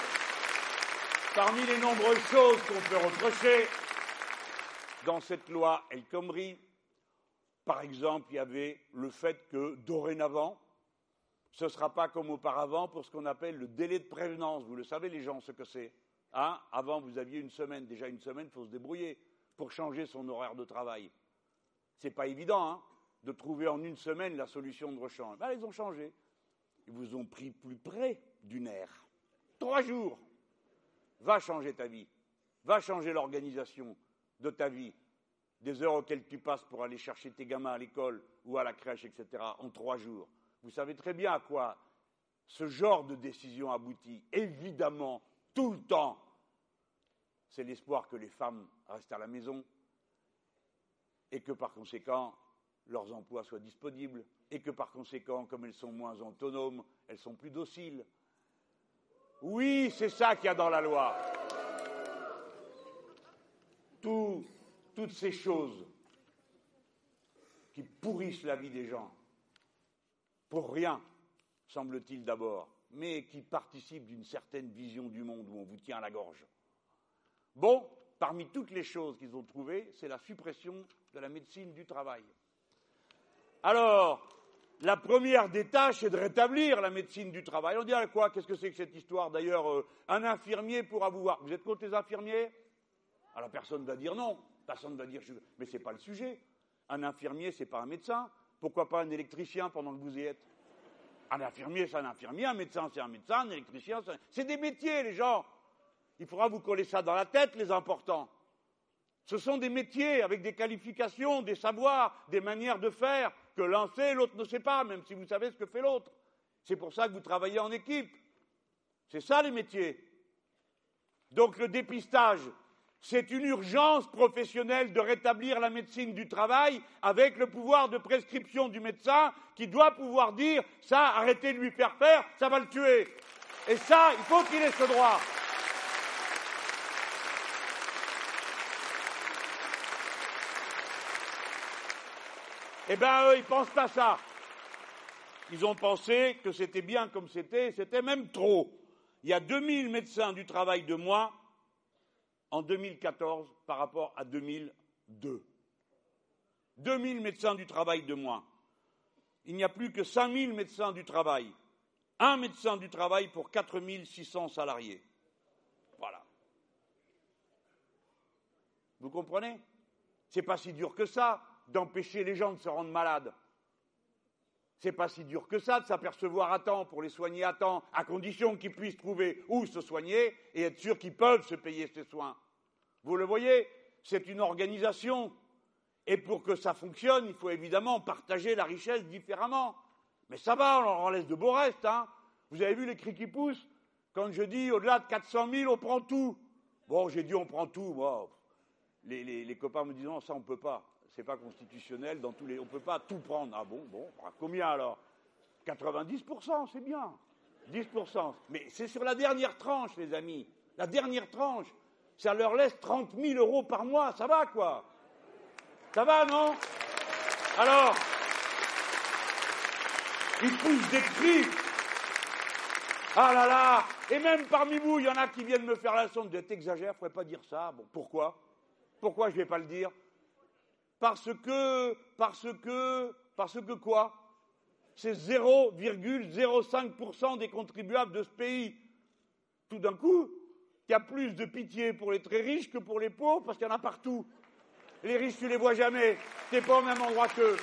parmi les nombreuses choses qu'on peut reprocher dans cette loi El Khomri, par exemple, il y avait le fait que, dorénavant, ce ne sera pas comme auparavant pour ce qu'on appelle le délai de prévenance. Vous le savez, les gens, ce que c'est. Hein Avant, vous aviez une semaine. Déjà une semaine, il faut se débrouiller pour changer son horaire de travail. Ce n'est pas évident hein, de trouver en une semaine la solution de rechange. Ben, ils ont changé. Ils vous ont pris plus près du nerf. Trois jours. Va changer ta vie. Va changer l'organisation de ta vie. Des heures auxquelles tu passes pour aller chercher tes gamins à l'école ou à la crèche, etc. en trois jours. Vous savez très bien à quoi ce genre de décision aboutit. Évidemment, tout le temps, c'est l'espoir que les femmes restent à la maison et que par conséquent, leurs emplois soient disponibles et que par conséquent, comme elles sont moins autonomes, elles sont plus dociles. Oui, c'est ça qu'il y a dans la loi. toutes ces choses qui pourrissent la vie des gens pour rien, semble-t-il d'abord, mais qui participe d'une certaine vision du monde où on vous tient à la gorge. Bon, parmi toutes les choses qu'ils ont trouvées, c'est la suppression de la médecine du travail. Alors, la première des tâches est de rétablir la médecine du travail. On dirait quoi Qu'est-ce que c'est que cette histoire D'ailleurs, euh, un infirmier pourra vous voir. Vous êtes contre les infirmiers? Alors personne ne va dire non. Personne ne va dire. Mais ce n'est pas le sujet. Un infirmier, ce n'est pas un médecin. Pourquoi pas un électricien pendant que vous y êtes? Un infirmier, c'est un infirmier. Un médecin, c'est un médecin. Un électricien, c'est des métiers, les gens. Il faudra vous coller ça dans la tête, les importants. Ce sont des métiers avec des qualifications, des savoirs, des manières de faire que l'un sait, l'autre ne sait pas, même si vous savez ce que fait l'autre. C'est pour ça que vous travaillez en équipe. C'est ça les métiers. Donc le dépistage, c'est une urgence professionnelle de rétablir la médecine du travail avec le pouvoir de prescription du médecin qui doit pouvoir dire ça, arrêtez de lui faire faire, ça va le tuer. Et ça, il faut qu'il ait ce droit. Eh bien, eux, ils pensent pas ça. Ils ont pensé que c'était bien comme c'était, c'était même trop. Il y a 2000 médecins du travail de moins en 2014 par rapport à 2002. 2000 médecins du travail de moins. Il n'y a plus que 5000 médecins du travail. Un médecin du travail pour 4600 salariés. Voilà. Vous comprenez? C'est pas si dur que ça d'empêcher les gens de se rendre malades. C'est pas si dur que ça de s'apercevoir à temps pour les soigner à temps, à condition qu'ils puissent trouver où se soigner et être sûrs qu'ils peuvent se payer ces soins. Vous le voyez, c'est une organisation. Et pour que ça fonctionne, il faut évidemment partager la richesse différemment. Mais ça va, on en laisse de beaux restes. Hein. Vous avez vu les cris qui poussent? Quand je dis au-delà de 400 000, on prend tout. Bon, j'ai dit on prend tout. les, les, copains me disent non, ça on ne peut pas c'est pas constitutionnel dans tous les. On peut pas tout prendre. Ah bon, bon, combien alors? 90%, c'est bien. 10%. Mais c'est sur la dernière tranche, les amis. La dernière tranche. Ça leur laisse 30 000 euros par mois. Ça va, quoi? Ça va, non? Alors, ils poussent des cris. Ah là là Et même parmi vous, il y en a qui viennent me faire la sonde. T'exagères, il ne pas dire ça. Bon, pourquoi? Pourquoi je ne vais pas le dire? Parce que, parce que, parce que quoi? C'est 0,05% des contribuables de ce pays. Tout d'un coup, il y a plus de pitié pour les très riches que pour les pauvres, parce qu'il y en a partout. Les riches, tu les vois jamais. Tu pas au même endroit qu'eux.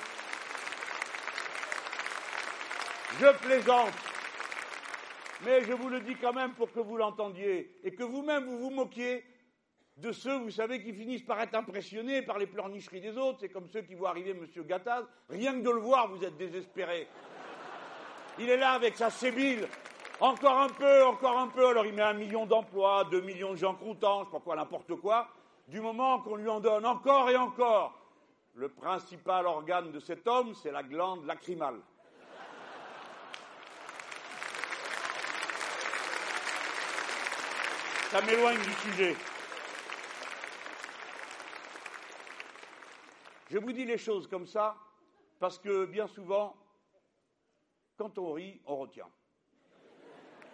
Je plaisante. Mais je vous le dis quand même pour que vous l'entendiez et que vous-même vous vous moquiez de ceux, vous savez, qui finissent par être impressionnés par les pleurnicheries des autres. C'est comme ceux qui voient arriver M. Gattaz. Rien que de le voir, vous êtes désespérés. Il est là avec sa sébile. Encore un peu, encore un peu. Alors il met un million d'emplois, deux millions de gens contents, je sais pas quoi, n'importe quoi. Du moment qu'on lui en donne encore et encore, le principal organe de cet homme, c'est la glande lacrymale. Ça m'éloigne du sujet. Je vous dis les choses comme ça parce que bien souvent, quand on rit, on retient.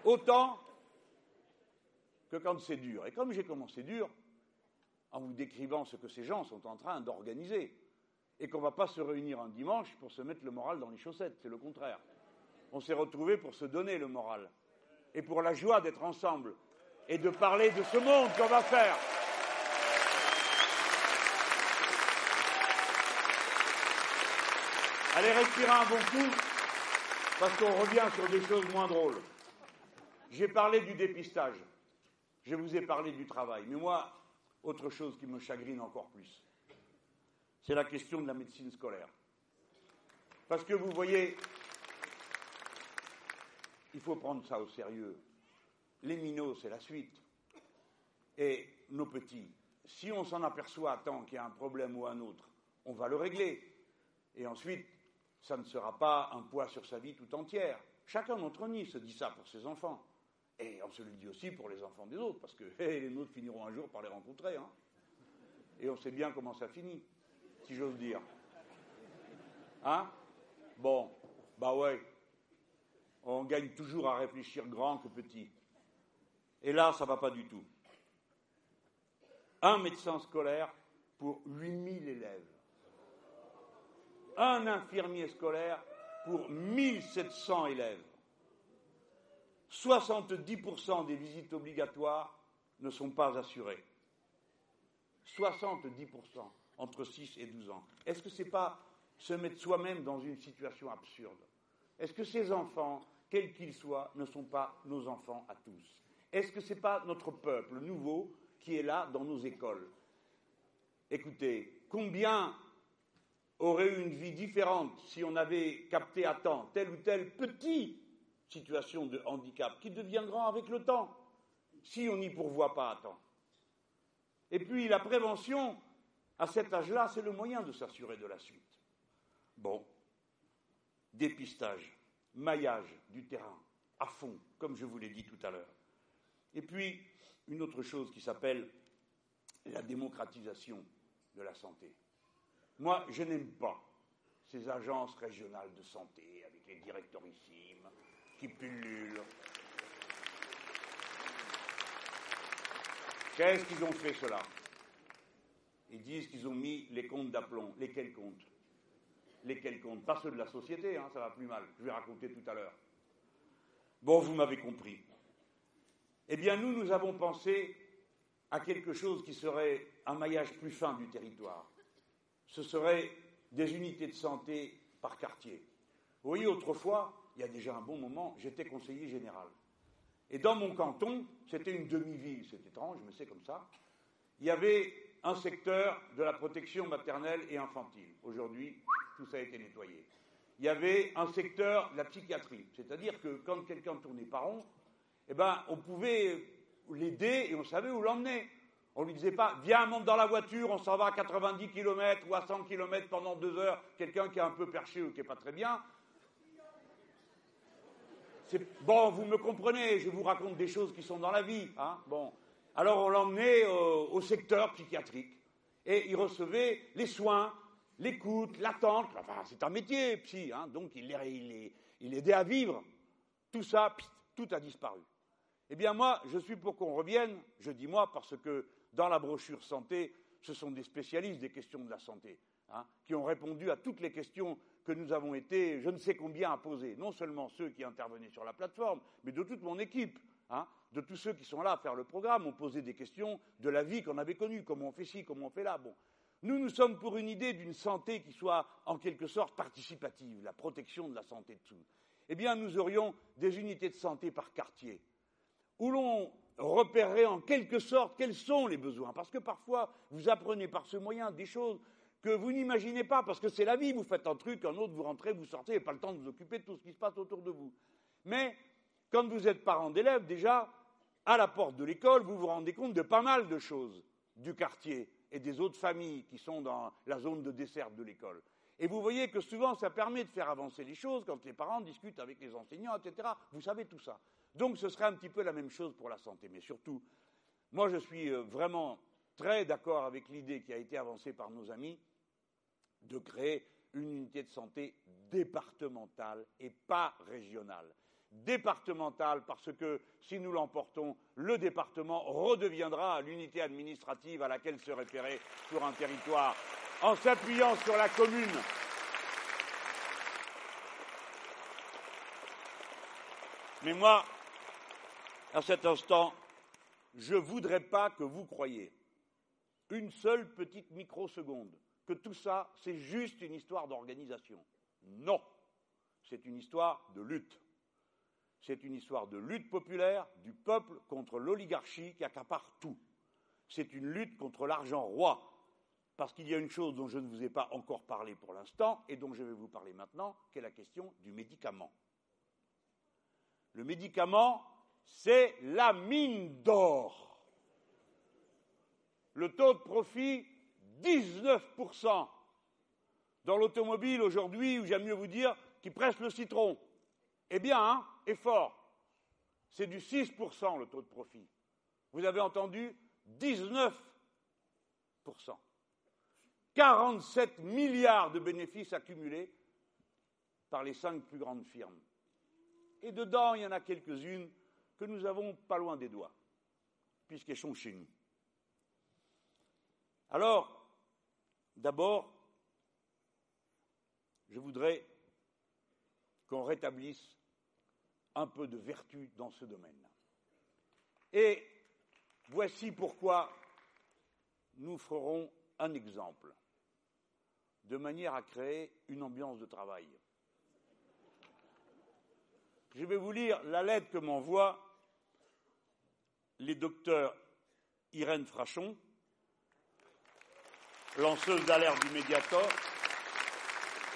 Autant que quand c'est dur. Et comme j'ai commencé dur, en vous décrivant ce que ces gens sont en train d'organiser, et qu'on ne va pas se réunir un dimanche pour se mettre le moral dans les chaussettes, c'est le contraire. On s'est retrouvés pour se donner le moral, et pour la joie d'être ensemble, et de parler de ce monde qu'on va faire. Allez, respirez un bon coup, parce qu'on revient sur des choses moins drôles. J'ai parlé du dépistage, je vous ai parlé du travail, mais moi, autre chose qui me chagrine encore plus, c'est la question de la médecine scolaire. Parce que vous voyez, il faut prendre ça au sérieux. Les minots, c'est la suite. Et nos petits, si on s'en aperçoit temps qu'il y a un problème ou un autre, on va le régler. Et ensuite, ça ne sera pas un poids sur sa vie tout entière. Chacun d'entre nous se dit ça pour ses enfants. Et on se le dit aussi pour les enfants des autres, parce que les nôtres finiront un jour par les rencontrer. Hein. Et on sait bien comment ça finit, si j'ose dire. Hein? Bon, bah ouais. On gagne toujours à réfléchir grand que petit. Et là, ça ne va pas du tout. Un médecin scolaire pour 8000 élèves un infirmier scolaire pour 1700 élèves. 70% des visites obligatoires ne sont pas assurées. 70% entre 6 et 12 ans. Est-ce que ce n'est pas se mettre soi-même dans une situation absurde? Est-ce que ces enfants, quels qu'ils soient, ne sont pas nos enfants à tous? Est-ce que ce n'est pas notre peuple nouveau qui est là dans nos écoles? Écoutez, combien aurait eu une vie différente si on avait capté à temps telle ou telle petite situation de handicap qui devient grand avec le temps, si on n'y pourvoit pas à temps. Et puis la prévention, à cet âge-là, c'est le moyen de s'assurer de la suite. Bon, dépistage, maillage du terrain, à fond, comme je vous l'ai dit tout à l'heure. Et puis, une autre chose qui s'appelle la démocratisation de la santé. Moi, je n'aime pas ces agences régionales de santé avec les directorissimes qui pullulent. Qu'est-ce qu'ils ont fait cela Ils disent qu'ils ont mis les comptes d'aplomb. Lesquels comptes? Lesquels comptes? Pas ceux de la société, hein, ça va plus mal. Je vais raconter tout à l'heure. Bon, vous m'avez compris. Eh bien, nous, nous avons pensé à quelque chose qui serait un maillage plus fin du territoire ce seraient des unités de santé par quartier. Vous voyez, autrefois, il y a déjà un bon moment, j'étais conseiller général. Et dans mon canton, c'était une demi-ville, c'est étrange, mais c'est comme ça, il y avait un secteur de la protection maternelle et infantile. Aujourd'hui, tout ça a été nettoyé. Il y avait un secteur de la psychiatrie, c'est-à-dire que quand quelqu'un tournait par rond, eh ben, on pouvait l'aider et on savait où l'emmener. On ne lui disait pas, viens, monte dans la voiture, on s'en va à 90 km ou à 100 km pendant deux heures, quelqu'un qui est un peu perché ou qui n'est pas très bien. Bon, vous me comprenez, je vous raconte des choses qui sont dans la vie. Hein bon. Alors on l'emmenait au, secteur psychiatrique et il recevait les soins, l'écoute, l'attente. Enfin, c'est un métier, psy, hein, donc il, il, il aidait à vivre. Tout ça, tout a disparu. Eh bien, moi, je suis pour qu'on revienne, je dis moi, parce que dans la brochure santé, ce sont des spécialistes des questions de la santé, hein, qui ont répondu à toutes les questions que nous avons été, je ne sais combien, à poser. Non seulement ceux qui intervenaient sur la plateforme, mais de toute mon équipe. Hein, de tous ceux qui sont là à faire le programme, ont posé des questions de la vie qu'on avait connue, comment on fait ci, comment on fait là. Bon. Nous, nous sommes pour une idée d'une santé qui soit en quelque sorte participative, la protection de la santé de tous. Eh bien, nous aurions des unités de santé par quartier, où l'on repérerait en quelque sorte quels sont les besoins. Parce que parfois, vous apprenez par ce moyen des choses que vous n'imaginez pas, parce que c'est la vie, vous faites un truc, un autre, vous rentrez, vous sortez, et pas le temps de vous occuper de tout ce qui se passe autour de vous. Mais quand vous êtes parent d'élèves, déjà, à la porte de l'école, vous vous rendez compte de pas mal de choses du quartier et des autres familles qui sont dans la zone de desserte de l'école. Et vous voyez que souvent, ça permet de faire avancer les choses quand les parents discutent avec les enseignants, etc. Vous savez tout ça. Donc ce serait un petit peu la même chose pour la santé. Mais surtout, moi je suis euh, vraiment très d'accord avec l'idée qui a été avancée par nos amis de créer une unité de santé départementale et pas régionale. Départementale parce que si nous l'emportons, le département redeviendra l'unité administrative à laquelle se référer sur un territoire en s'appuyant sur la commune Mais moi, à cet instant, je ne voudrais pas que vous croyiez une seule petite microseconde que tout ça, c'est juste une histoire d'organisation. Non, c'est une histoire de lutte. C'est une histoire de lutte populaire du peuple contre l'oligarchie qui accapare tout. C'est une lutte contre l'argent roi. Parce qu'il y a une chose dont je ne vous ai pas encore parlé pour l'instant et dont je vais vous parler maintenant, qui est la question du médicament. Le médicament, c'est la mine d'or. Le taux de profit, 19%. Dans l'automobile aujourd'hui, ou j'aime mieux vous dire, qui presse le citron. Eh bien, hein, est fort. C'est du 6% le taux de profit. Vous avez entendu 19%. 47 milliards de bénéfices accumulés par les cinq plus grandes firmes. Et dedans, il y en a quelques-unes que nous avons pas loin des doigts, puisqu'elles sont chez nous. Alors, d'abord, je voudrais qu'on rétablisse un peu de vertu dans ce domaine. Et voici pourquoi nous ferons un exemple, de manière à créer une ambiance de travail. Je vais vous lire la lettre que m'envoient les docteurs Irène Frachon, lanceuse d'alerte du Mediator,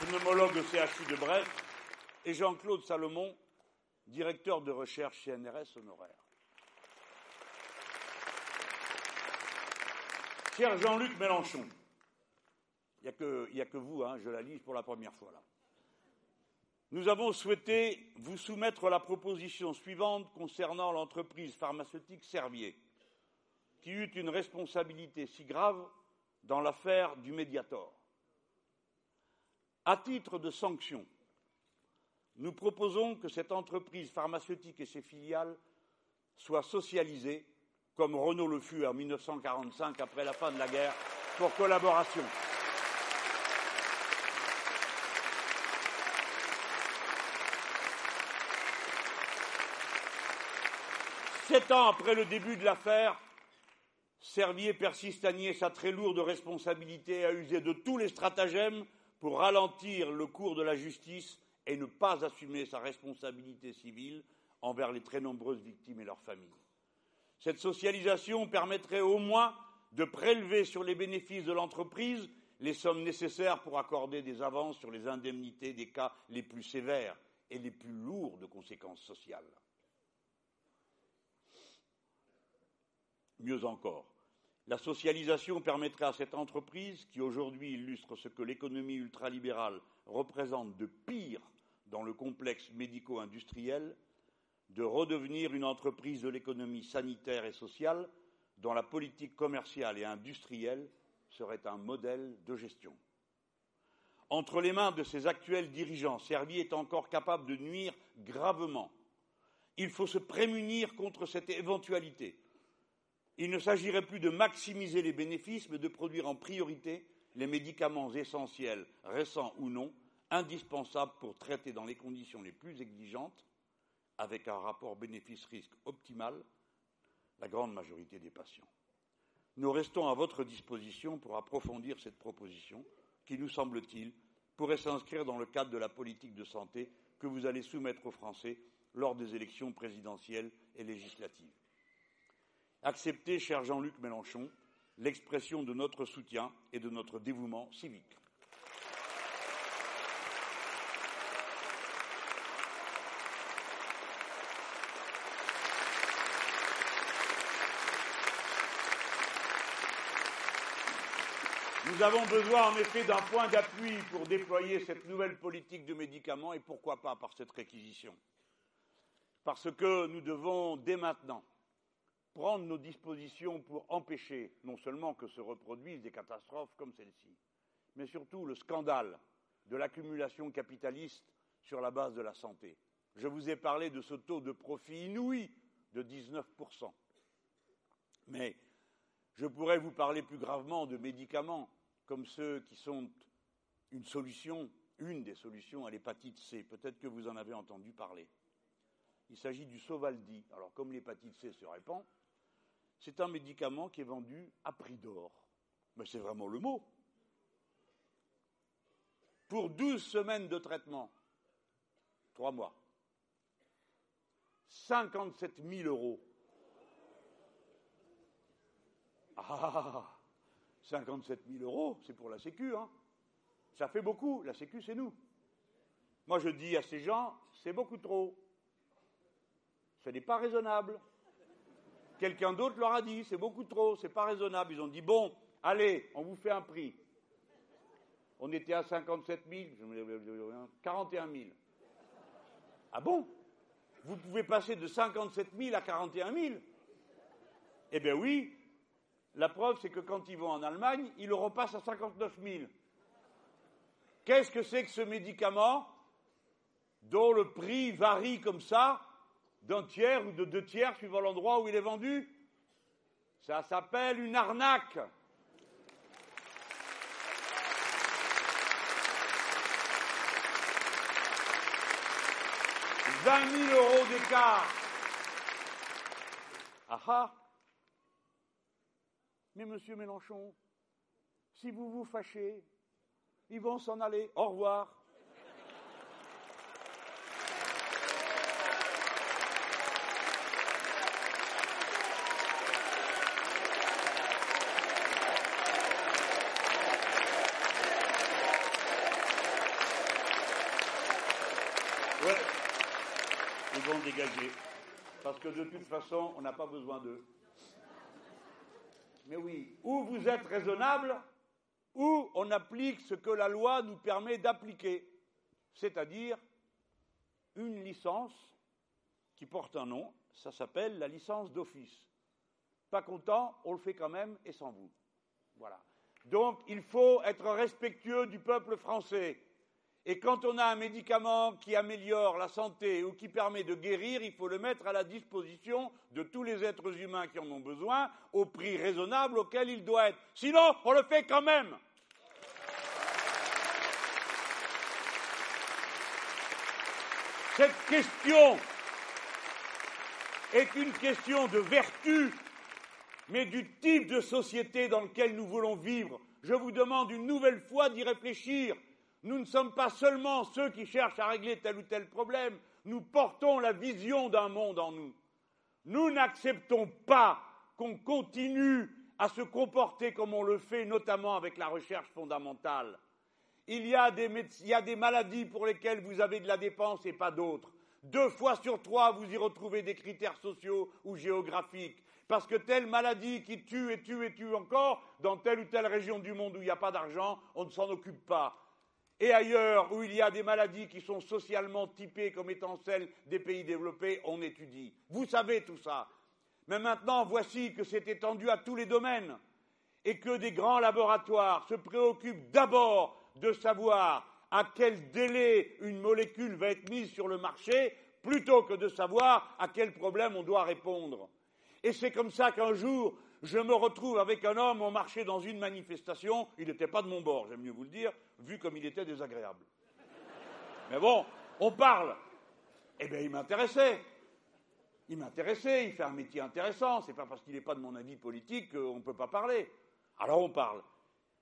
pneumologue au CHU de Brest, et Jean-Claude Salomon, directeur de recherche CNRS honoraire. Cher Jean-Luc Mélenchon, il n'y a, que vous, hein, je la lis pour la première fois là. Nous avons souhaité vous soumettre la proposition suivante concernant l'entreprise pharmaceutique Servier, qui eut une responsabilité si grave dans l'affaire du Mediator. À titre de sanction, nous proposons que cette entreprise pharmaceutique et ses filiales soient socialisées, comme Renault le fut en 1945 après la fin de la guerre, pour collaboration. Sept ans après le début de l'affaire, Servier persiste à nier sa très lourde responsabilité et à user de tous les stratagèmes pour ralentir le cours de la justice et ne pas assumer sa responsabilité civile envers les très nombreuses victimes et leurs familles. Cette socialisation permettrait au moins de prélever sur les bénéfices de l'entreprise les sommes nécessaires pour accorder des avances sur les indemnités des cas les plus sévères et les plus lourds de conséquences sociales. Mieux encore, la socialisation permettrait à cette entreprise, qui aujourd'hui illustre ce que l'économie ultralibérale représente de pire dans le complexe médico-industriel, de redevenir une entreprise de l'économie sanitaire et sociale dont la politique commerciale et industrielle serait un modèle de gestion. Entre les mains de ses actuels dirigeants, Servier est encore capable de nuire gravement. Il faut se prémunir contre cette éventualité. Il ne s'agirait plus de maximiser les bénéfices, mais de produire en priorité les médicaments essentiels, récents ou non, indispensable pour traiter dans les conditions les plus exigeantes, avec un rapport bénéfice-risque optimal, la grande majorité des patients. Nous restons à votre disposition pour approfondir cette proposition qui, nous semble-t-il, pourrait s'inscrire dans le cadre de la politique de santé que vous allez soumettre aux Français lors des élections présidentielles et législatives. Acceptez, cher Jean-Luc Mélenchon, l'expression de notre soutien et de notre dévouement civique. Nous avons besoin en effet d'un point d'appui pour déployer cette nouvelle politique de médicaments et pourquoi pas par cette réquisition? Parce que nous devons dès maintenant prendre nos dispositions pour empêcher non seulement que se reproduisent des catastrophes comme celle-ci, mais surtout le scandale de l'accumulation capitaliste sur la base de la santé. Je vous ai parlé de ce taux de profit inouï de 19%. Mais je pourrais vous parler plus gravement de médicaments comme ceux qui sont une solution, une des solutions à l'hépatite C. Peut-être que vous en avez entendu parler. Il s'agit du Sovaldi. Alors, comme l'hépatite C se répand, c'est un médicament qui est vendu à prix d'or. Mais c'est vraiment le mot. Pour 12 semaines de traitement, trois mois, 57 000 euros. Ah 57 000 euros, c'est pour la Sécu. Hein. Ça fait beaucoup. La Sécu, c'est nous. Moi, je dis à ces gens, c'est beaucoup trop. Ce n'est pas raisonnable. Quelqu'un d'autre leur a dit, c'est beaucoup trop, c'est pas raisonnable. Ils ont dit, bon, allez, on vous fait un prix. On était à 57 000, 41 000. Ah bon? Vous pouvez passer de 57 000 à 41 000 Eh bien oui, la preuve, c'est que quand ils vont en Allemagne, ils le repassent à 59 000. Qu'est-ce que c'est que ce médicament dont le prix varie comme ça d'un tiers ou de deux tiers suivant l'endroit où il est vendu Ça s'appelle une arnaque. 20 000 euros d'écart. Ah ah Mais monsieur Mélenchon, si vous vous fâchez, ils vont s'en aller. Au revoir. ils vont Parce que de toute façon, on n'a pas besoin d'eux. Mais oui, ou vous êtes raisonnable, ou on applique ce que la loi nous permet d'appliquer, c'est-à-dire une licence qui porte un nom, ça s'appelle la licence d'office. Pas content, on le fait quand même et sans vous. Voilà. Donc il faut être respectueux du peuple français. Et quand on a un médicament qui améliore la santé ou qui permet de guérir, il faut le mettre à la disposition de tous les êtres humains qui en ont besoin, au prix raisonnable auquel il doit être. Sinon, on le fait quand même. Cette question est une question de vertu, mais du type de société dans lequel nous voulons vivre. Je vous demande une nouvelle fois d'y réfléchir. Nous ne sommes pas seulement ceux qui cherchent à régler tel ou tel problème, nous portons la vision d'un monde en nous. Nous n'acceptons pas qu'on continue à se comporter comme on le fait, notamment avec la recherche fondamentale. Il y, a des, il y a des maladies pour lesquelles vous avez de la dépense et pas d'autres. Deux fois sur trois, vous y retrouvez des critères sociaux ou géographiques. Parce que telle maladie qui tue et tue et tue encore, dans telle ou telle région du monde où il n'y a pas d'argent, on ne s'en occupe pas et ailleurs où il y a des maladies qui sont socialement typées comme étant celles des pays développés, on étudie. Vous savez tout ça. Mais maintenant, voici que c'est étendu à tous les domaines et que des grands laboratoires se préoccupent d'abord de savoir à quel délai une molécule va être mise sur le marché plutôt que de savoir à quel problème on doit répondre. Et c'est comme ça qu'un jour, je me retrouve avec un homme, on marchait dans une manifestation, il n'était pas de mon bord, j'aime mieux vous le dire, vu comme il était désagréable. Mais bon, on parle. Eh bien, il m'intéressait. Il m'intéressait, il fait un métier intéressant, c'est pas parce qu'il n'est pas de mon avis politique qu'on ne peut pas parler. Alors on parle.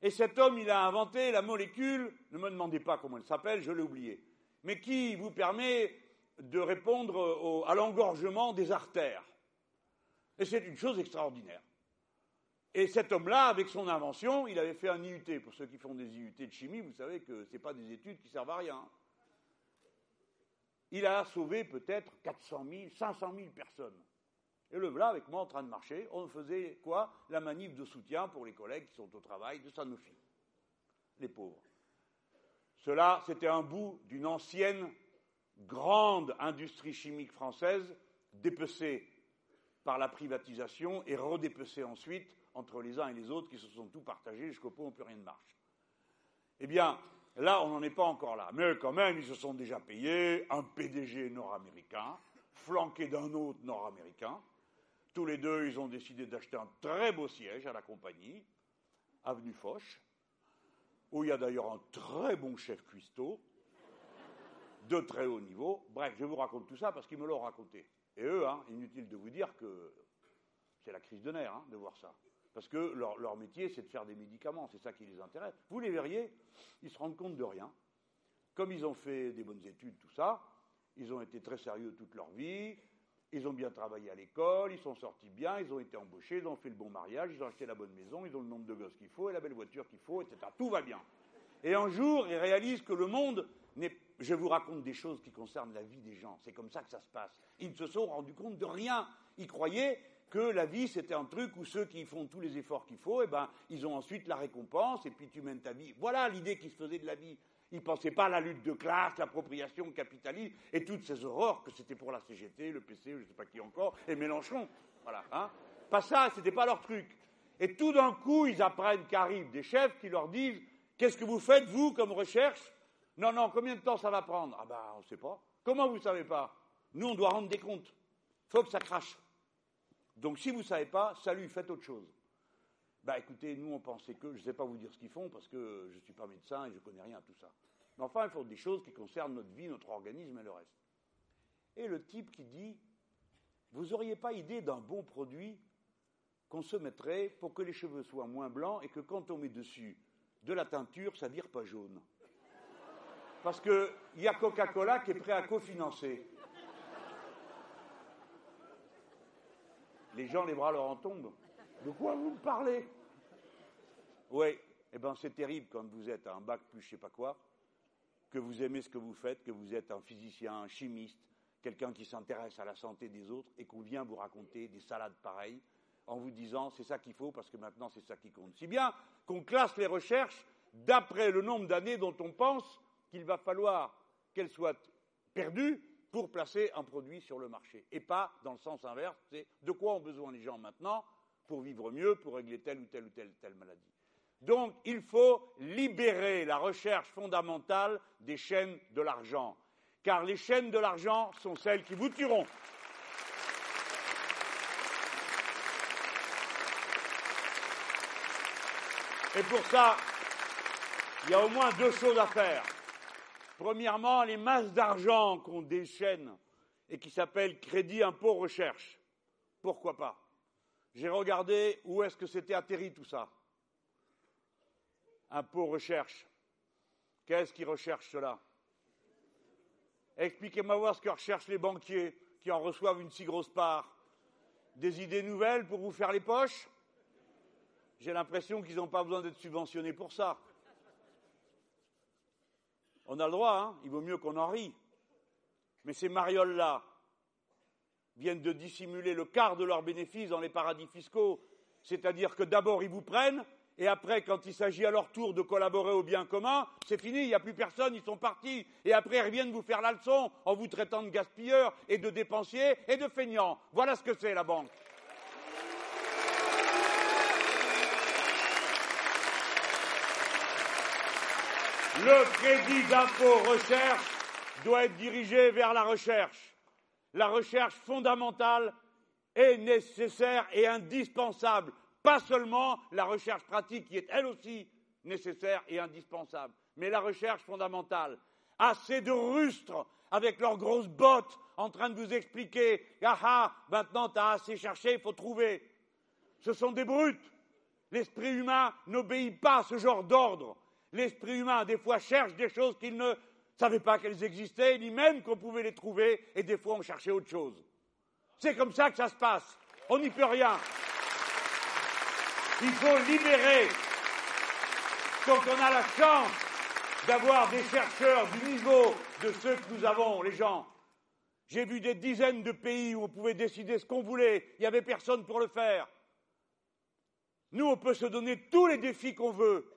Et cet homme, il a inventé la molécule, ne me demandez pas comment elle s'appelle, je l'ai oublié, mais qui vous permet de répondre à l'engorgement des artères. Et c'est une chose extraordinaire. Et cet homme-là, avec son invention, il avait fait un IUT. Pour ceux qui font des IUT de chimie, vous savez que ce n'est pas des études qui servent à rien. Il a sauvé peut-être 400 000, 500 000 personnes. Et le voilà avec moi en train de marcher. On faisait quoi? La manif de soutien pour les collègues qui sont au travail de Sanofi. Les pauvres. Cela, c'était un bout d'une ancienne grande industrie chimique française dépecée par la privatisation et redépecée ensuite entre les uns et les autres qui se sont tout partagés jusqu'au point où plus rien ne marche. Eh bien, là, on n'en est pas encore là. Mais quand même, ils se sont déjà payés un PDG nord-américain, flanqué d'un autre nord-américain. Tous les deux, ils ont décidé d'acheter un très beau siège à la compagnie, avenue Foch, où il y a d'ailleurs un très bon chef cuistot, de très haut niveau. Bref, je vous raconte tout ça parce qu'ils me l'ont raconté. Et eux, hein, inutile de vous dire que c'est la crise de nerfs hein, de voir ça. Parce que leur, métier, c'est de faire des médicaments, c'est ça qui les intéresse. Vous les verriez, ils se rendent compte de rien. Comme ils ont fait des bonnes études, tout ça, ils ont été très sérieux toute leur vie, ils ont bien travaillé à l'école, ils sont sortis bien, ils ont été embauchés, ils ont fait le bon mariage, ils ont acheté la bonne maison, ils ont le nombre de gosses qu'il faut et la belle voiture qu'il faut, etc. Tout va bien. Et un jour, ils réalisent que le monde n'est. Je vous raconte des choses qui concernent la vie des gens. C'est comme ça que ça se passe. Ils ne se sont rendus compte de rien. Ils croyaient que la vie, c'était un truc où ceux qui font tous les efforts qu'il faut, eh ben, ils ont ensuite la récompense, et puis tu mènes ta vie. Voilà l'idée qui se faisait de la vie. Ils ne pensaient pas à la lutte de classe, l'appropriation capitaliste, et toutes ces horreurs que c'était pour la CGT, le PC, je ne sais pas qui encore, et Mélenchon. Voilà. Hein. Pas ça, c'était pas leur truc. Et tout d'un coup, ils apprennent qu'arrivent des chefs qui leur disent Qu'est-ce que vous faites, vous, comme recherche? Non, non, combien de temps ça va prendre? Ah ben, on ne sait pas. Comment vous ne savez pas? Nous, on doit rendre des comptes. faut que ça crache. Donc si vous ne savez pas, salut, faites autre chose. Bah écoutez, nous on pensait que, je ne sais pas vous dire ce qu'ils font parce que je ne suis pas médecin et je ne connais rien à tout ça. Mais enfin, ils font des choses qui concernent notre vie, notre organisme et le reste. Et le type qui dit Vous n'auriez pas idée d'un bon produit qu'on se mettrait pour que les cheveux soient moins blancs et que quand on met dessus de la teinture, ça vire pas jaune Parce qu'il y a Coca-Cola qui est prêt à cofinancer. Les gens, les bras leur en tombent. De quoi vous me parlez? Oui, eh bien c'est terrible quand vous êtes à un bac plus je sais pas quoi, que vous aimez ce que vous faites, que vous êtes un physicien, un chimiste, quelqu'un qui s'intéresse à la santé des autres et qu'on vient vous raconter des salades pareilles en vous disant c'est ça qu'il faut parce que maintenant c'est ça qui compte. Si bien qu'on classe les recherches d'après le nombre d'années dont on pense qu'il va falloir qu'elles soient perdues pour placer un produit sur le marché. Et pas dans le sens inverse, c'est de quoi ont besoin les gens maintenant pour vivre mieux, pour régler telle ou telle ou telle, telle maladie. Donc il faut libérer la recherche fondamentale des chaînes de l'argent, car les chaînes de l'argent sont celles qui vous tueront. Et pour ça, il y a au moins deux choses à faire. Premièrement, les masses d'argent qu'on déchaîne et qui s'appellent crédit impôt recherche. Pourquoi pas? J'ai regardé où est-ce que c'était atterri tout ça. Impôt recherche. Qu'est-ce qui recherche cela Expliquez-moi voir ce que recherchent les banquiers qui en reçoivent une si grosse part. Des idées nouvelles pour vous faire les poches? J'ai l'impression qu'ils n'ont pas besoin d'être subventionnés pour ça. On a le droit, hein il vaut mieux qu'on en rie. Mais ces marioles-là viennent de dissimuler le quart de leurs bénéfices dans les paradis fiscaux. C'est-à-dire que d'abord ils vous prennent, et après, quand il s'agit à leur tour de collaborer au bien commun, c'est fini, il n'y a plus personne, ils sont partis. Et après, ils reviennent vous faire la leçon en vous traitant de gaspilleurs et de dépensiers et de feignants. Voilà ce que c'est la banque. Le crédit d'impôt recherche doit être dirigé vers la recherche. La recherche fondamentale est nécessaire et indispensable, pas seulement la recherche pratique qui est elle aussi nécessaire et indispensable, mais la recherche fondamentale. Assez de rustres avec leurs grosses bottes en train de vous expliquer Ah ah, maintenant tu as assez cherché, il faut trouver. Ce sont des brutes. L'esprit humain n'obéit pas à ce genre d'ordre. L'esprit humain, des fois, cherche des choses qu'il ne savait pas qu'elles existaient, ni même qu'on pouvait les trouver, et des fois, on cherchait autre chose. C'est comme ça que ça se passe. On n'y peut rien. Il faut libérer. Donc on a la chance d'avoir des chercheurs du niveau de ceux que nous avons, les gens. J'ai vu des dizaines de pays où on pouvait décider ce qu'on voulait, il n'y avait personne pour le faire. Nous, on peut se donner tous les défis qu'on veut,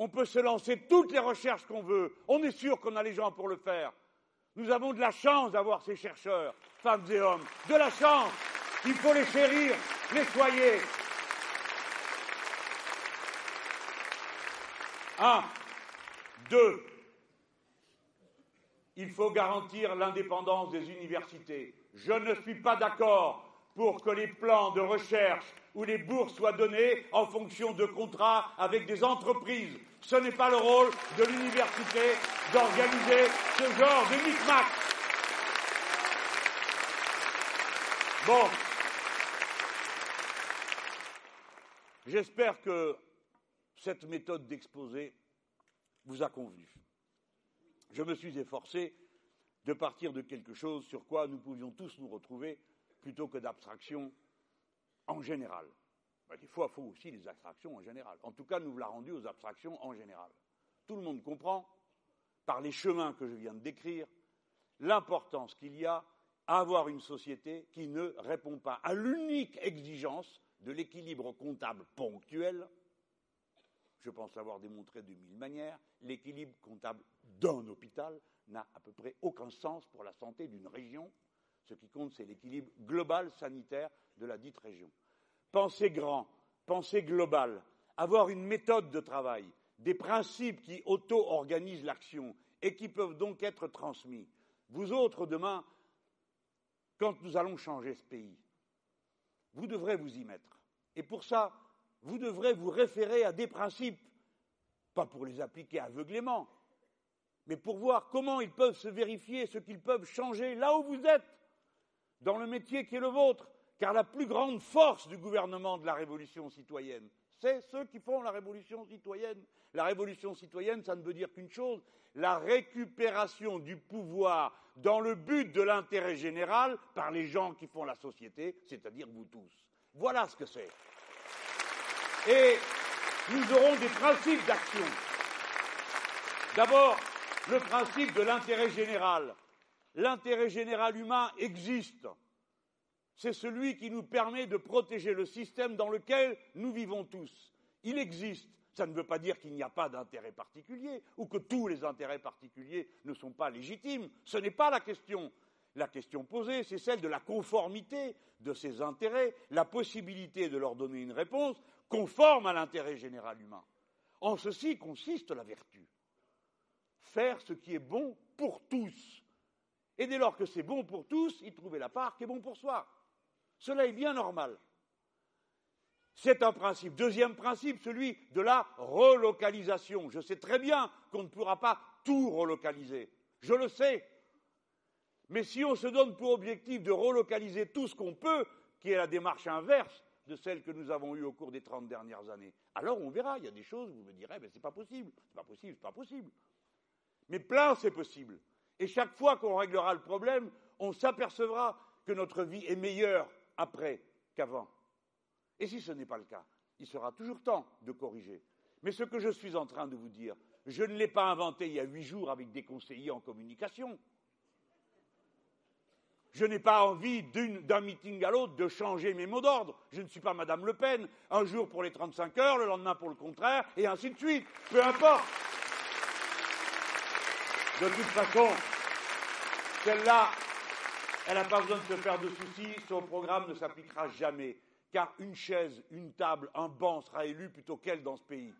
on peut se lancer toutes les recherches qu'on veut. On est sûr qu'on a les gens pour le faire. Nous avons de la chance d'avoir ces chercheurs, femmes et hommes. De la chance. Il faut les chérir, les soyer. Un. Deux. Il faut garantir l'indépendance des universités. Je ne suis pas d'accord pour que les plans de recherche ou les bourses soient données en fonction de contrats avec des entreprises. Ce n'est pas le rôle de l'université d'organiser ce genre de micmac. Bon. J'espère que cette méthode d'exposé vous a convenu. Je me suis efforcé de partir de quelque chose sur quoi nous pouvions tous nous retrouver plutôt que d'abstraction en général. Ben, des fois, il faut aussi des abstractions en général. En tout cas, nous l'a rendu aux abstractions en général. Tout le monde comprend, par les chemins que je viens de décrire, l'importance qu'il y a à avoir une société qui ne répond pas à l'unique exigence de l'équilibre comptable ponctuel. Je pense l'avoir démontré de mille manières. L'équilibre comptable d'un hôpital n'a à peu près aucun sens pour la santé d'une région. Ce qui compte, c'est l'équilibre global sanitaire de la dite région penser grand, penser global, avoir une méthode de travail, des principes qui auto-organisent l'action et qui peuvent donc être transmis. Vous autres, demain, quand nous allons changer ce pays, vous devrez vous y mettre. Et pour ça, vous devrez vous référer à des principes, pas pour les appliquer aveuglément, mais pour voir comment ils peuvent se vérifier, ce qu'ils peuvent changer là où vous êtes, dans le métier qui est le vôtre, car la plus grande force du gouvernement de la révolution citoyenne, c'est ceux qui font la révolution citoyenne. La révolution citoyenne, ça ne veut dire qu'une chose, la récupération du pouvoir dans le but de l'intérêt général par les gens qui font la société, c'est-à-dire vous tous. Voilà ce que c'est. Et nous aurons des principes d'action. D'abord, le principe de l'intérêt général. L'intérêt général humain existe. C'est celui qui nous permet de protéger le système dans lequel nous vivons tous. Il existe. Ça ne veut pas dire qu'il n'y a pas d'intérêt particulier ou que tous les intérêts particuliers ne sont pas légitimes. Ce n'est pas la question. La question posée, c'est celle de la conformité de ces intérêts, la possibilité de leur donner une réponse conforme à l'intérêt général humain. En ceci consiste la vertu. Faire ce qui est bon pour tous. Et dès lors que c'est bon pour tous, y trouver la part qui est bon pour soi. Cela est bien normal. C'est un principe. Deuxième principe, celui de la relocalisation. Je sais très bien qu'on ne pourra pas tout relocaliser. Je le sais. Mais si on se donne pour objectif de relocaliser tout ce qu'on peut, qui est la démarche inverse de celle que nous avons eue au cours des trente dernières années, alors on verra. Il y a des choses, vous me direz, mais c'est pas possible, c'est pas possible, c'est pas possible. Mais plein, c'est possible. Et chaque fois qu'on réglera le problème, on s'apercevra que notre vie est meilleure après qu'avant. Et si ce n'est pas le cas, il sera toujours temps de corriger. Mais ce que je suis en train de vous dire, je ne l'ai pas inventé il y a huit jours avec des conseillers en communication. Je n'ai pas envie d'un meeting à l'autre de changer mes mots d'ordre. Je ne suis pas Madame Le Pen. Un jour pour les 35 heures, le lendemain pour le contraire, et ainsi de suite. Peu importe. De toute façon, celle-là, elle n'a pas besoin de se faire de soucis. Son programme ne s'appliquera jamais car une chaise, une table, un banc sera élu plutôt qu'elle dans ce pays.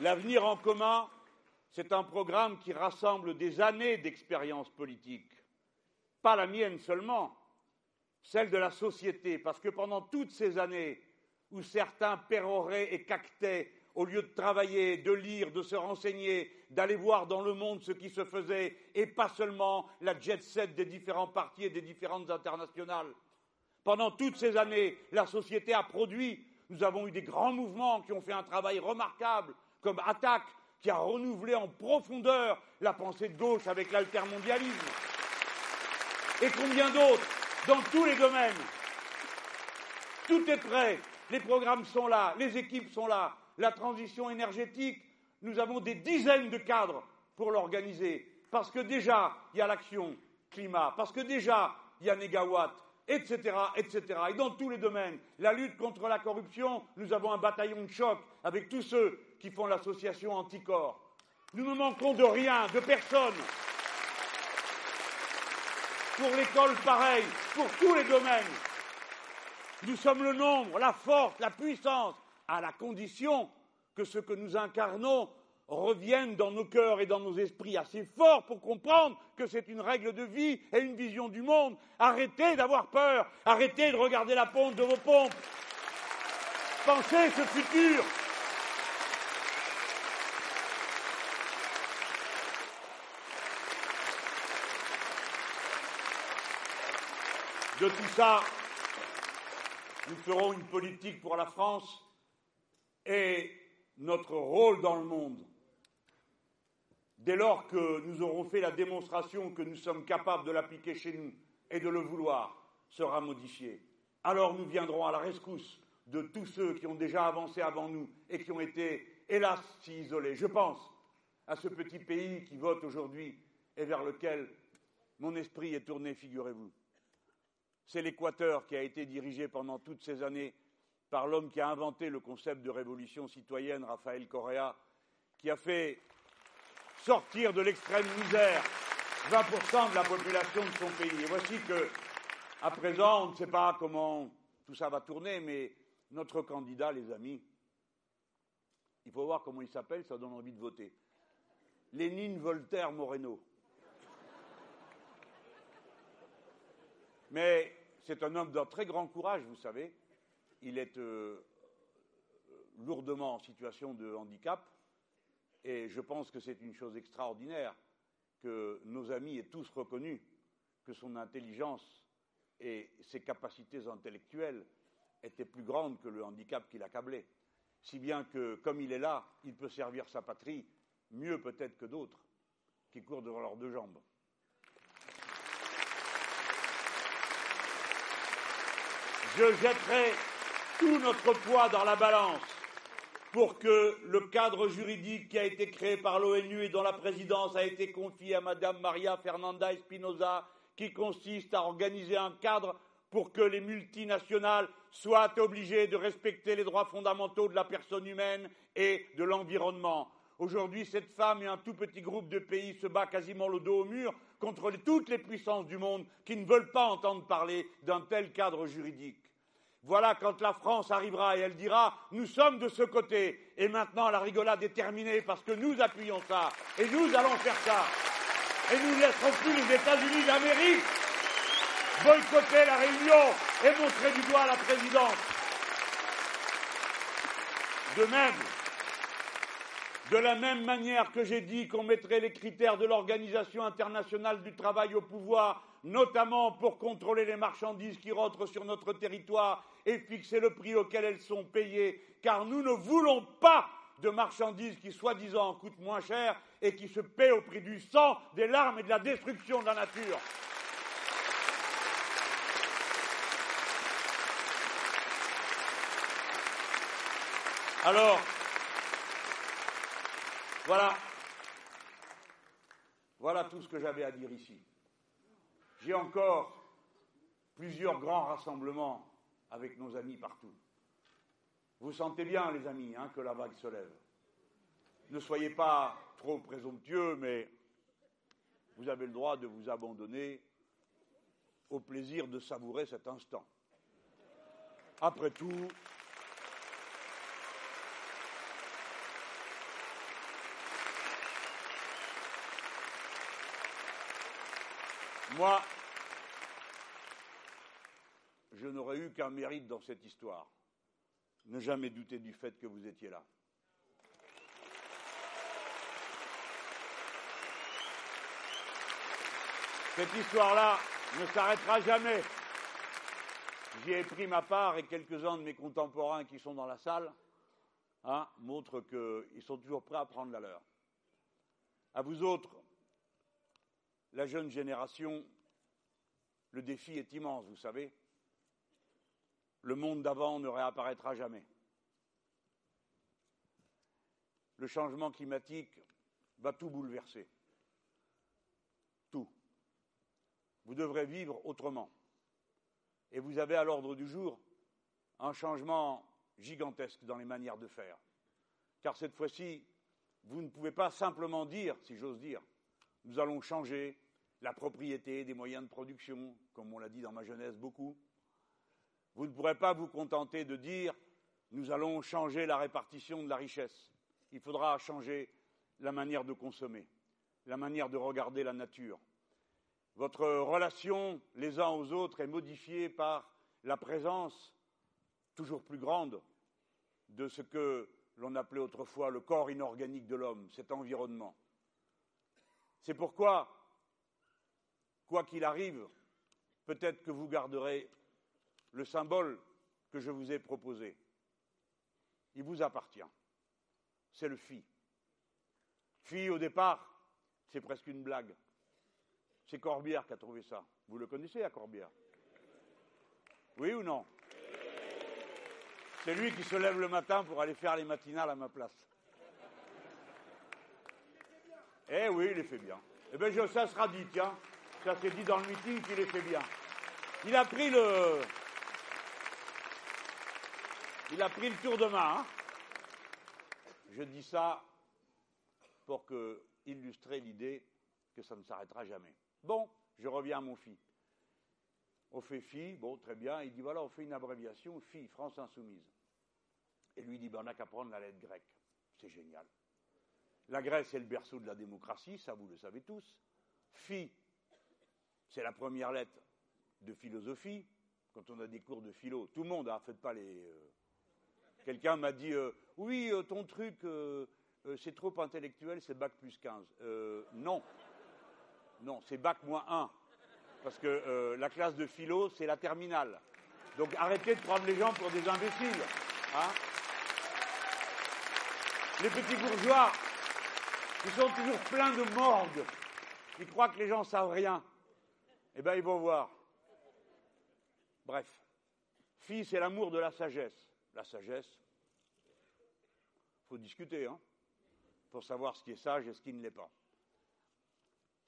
L'avenir en commun, c'est un programme qui rassemble des années d'expérience politique, pas la mienne seulement, celle de la société, parce que pendant toutes ces années où certains péroraient et cactaient au lieu de travailler, de lire, de se renseigner, d'aller voir dans le monde ce qui se faisait, et pas seulement la jet set des différents partis et des différentes internationales. Pendant toutes ces années, la société a produit, nous avons eu des grands mouvements qui ont fait un travail remarquable, comme Attaque, qui a renouvelé en profondeur la pensée de gauche avec l'altermondialisme. Et combien d'autres, dans tous les domaines. Tout est prêt, les programmes sont là, les équipes sont là, la transition énergétique, nous avons des dizaines de cadres pour l'organiser, parce que déjà, il y a l'action climat, parce que déjà, il y a négawatt, etc., etc. Et dans tous les domaines, la lutte contre la corruption, nous avons un bataillon de choc avec tous ceux qui font l'association Anticorps. Nous ne manquons de rien, de personne. Pour l'école, pareil, pour tous les domaines. Nous sommes le nombre, la force, la puissance, à la condition que ce que nous incarnons revienne dans nos cœurs et dans nos esprits assez fort pour comprendre que c'est une règle de vie et une vision du monde. Arrêtez d'avoir peur, arrêtez de regarder la pompe de vos pompes. Pensez ce futur. De tout ça, nous ferons une politique pour la France et notre rôle dans le monde. Dès lors que nous aurons fait la démonstration que nous sommes capables de l'appliquer chez nous et de le vouloir, sera modifié. Alors nous viendrons à la rescousse de tous ceux qui ont déjà avancé avant nous et qui ont été, hélas, si isolés. Je pense à ce petit pays qui vote aujourd'hui et vers lequel mon esprit est tourné, figurez-vous. C'est l'Équateur qui a été dirigé pendant toutes ces années par l'homme qui a inventé le concept de révolution citoyenne, Raphaël Correa, qui a fait sortir de l'extrême misère 20% de la population de son pays. Et voici que, à présent, on ne sait pas comment tout ça va tourner, mais notre candidat, les amis, il faut voir comment il s'appelle, ça donne envie de voter. Lénine Voltaire Moreno. Mais c'est un homme d'un très grand courage, vous savez. Il est euh, lourdement en situation de handicap. Et je pense que c'est une chose extraordinaire que nos amis aient tous reconnu que son intelligence et ses capacités intellectuelles étaient plus grandes que le handicap qui l'accablait. Si bien que, comme il est là, il peut servir sa patrie mieux peut-être que d'autres qui courent devant leurs deux jambes. Je jetterai tout notre poids dans la balance pour que le cadre juridique qui a été créé par l'ONU et dont la présidence a été confiée à Madame Maria Fernanda Espinosa, qui consiste à organiser un cadre pour que les multinationales soient obligées de respecter les droits fondamentaux de la personne humaine et de l'environnement. Aujourd'hui, cette femme et un tout petit groupe de pays se battent quasiment le dos au mur contre toutes les puissances du monde qui ne veulent pas entendre parler d'un tel cadre juridique. Voilà quand la France arrivera et elle dira Nous sommes de ce côté. Et maintenant, la rigolade est terminée parce que nous appuyons ça. Et nous allons faire ça. Et nous ne laisserons plus les États-Unis d'Amérique boycotter la réunion et montrer du doigt la présidence. De même, de la même manière que j'ai dit qu'on mettrait les critères de l'Organisation internationale du travail au pouvoir, notamment pour contrôler les marchandises qui rentrent sur notre territoire et fixer le prix auquel elles sont payées, car nous ne voulons pas de marchandises qui soi-disant coûtent moins cher et qui se paient au prix du sang, des larmes et de la destruction de la nature. Alors, voilà. Voilà tout ce que j'avais à dire ici. J'ai encore plusieurs grands rassemblements avec nos amis partout. Vous sentez bien, les amis, hein, que la vague se lève. Ne soyez pas trop présomptueux, mais vous avez le droit de vous abandonner au plaisir de savourer cet instant. Après tout, moi, je n'aurais eu qu'un mérite dans cette histoire. Ne jamais douter du fait que vous étiez là. Cette histoire-là ne s'arrêtera jamais. J'y ai pris ma part et quelques-uns de mes contemporains qui sont dans la salle hein, montrent qu'ils sont toujours prêts à prendre la leur. À vous autres, la jeune génération, le défi est immense, vous savez le monde d'avant ne réapparaîtra jamais. Le changement climatique va tout bouleverser. Tout. Vous devrez vivre autrement. Et vous avez à l'ordre du jour un changement gigantesque dans les manières de faire. Car cette fois-ci, vous ne pouvez pas simplement dire, si j'ose dire, nous allons changer la propriété des moyens de production, comme on l'a dit dans ma jeunesse beaucoup, vous ne pourrez pas vous contenter de dire nous allons changer la répartition de la richesse. Il faudra changer la manière de consommer, la manière de regarder la nature. Votre relation les uns aux autres est modifiée par la présence toujours plus grande de ce que l'on appelait autrefois le corps inorganique de l'homme, cet environnement. C'est pourquoi, quoi qu'il arrive, peut-être que vous garderez le symbole que je vous ai proposé. Il vous appartient. C'est le phi. Phi, au départ, c'est presque une blague. C'est Corbière qui a trouvé ça. Vous le connaissez à Corbière? Oui ou non? C'est lui qui se lève le matin pour aller faire les matinales à ma place. Eh oui, il les fait bien. Eh bien, ça sera dit, tiens. Ça s'est dit dans le meeting qu'il les fait bien. Il a pris le, il a pris le tour de main. Hein. Je dis ça pour illustrer l'idée que ça ne s'arrêtera jamais. Bon, je reviens à mon fils. On fait FI, bon, très bien. Il dit voilà, on fait une abréviation, FI, France Insoumise. Et lui dit ben, on n'a qu'à prendre la lettre grecque. C'est génial. La Grèce est le berceau de la démocratie, ça vous le savez tous. Phi, c'est la première lettre de philosophie, quand on a des cours de philo, tout le monde, hein, faites pas les. Euh, quelqu'un m'a dit euh, Oui, euh, ton truc, c'est trop intellectuel, c'est bac plus 15. non. Non, c'est bac moins 1. Parce que la classe de philo, c'est la terminale. Donc arrêtez de prendre les gens pour des imbéciles. Hein les petits bourgeois, ils sont toujours pleins de morgue. Ils croient que les gens savent rien. Eh bien, ils vont voir. Bref. Fille, c'est l'amour de la sagesse. La sagesse, il faut discuter, hein, pour savoir ce qui est sage et ce qui ne l'est pas.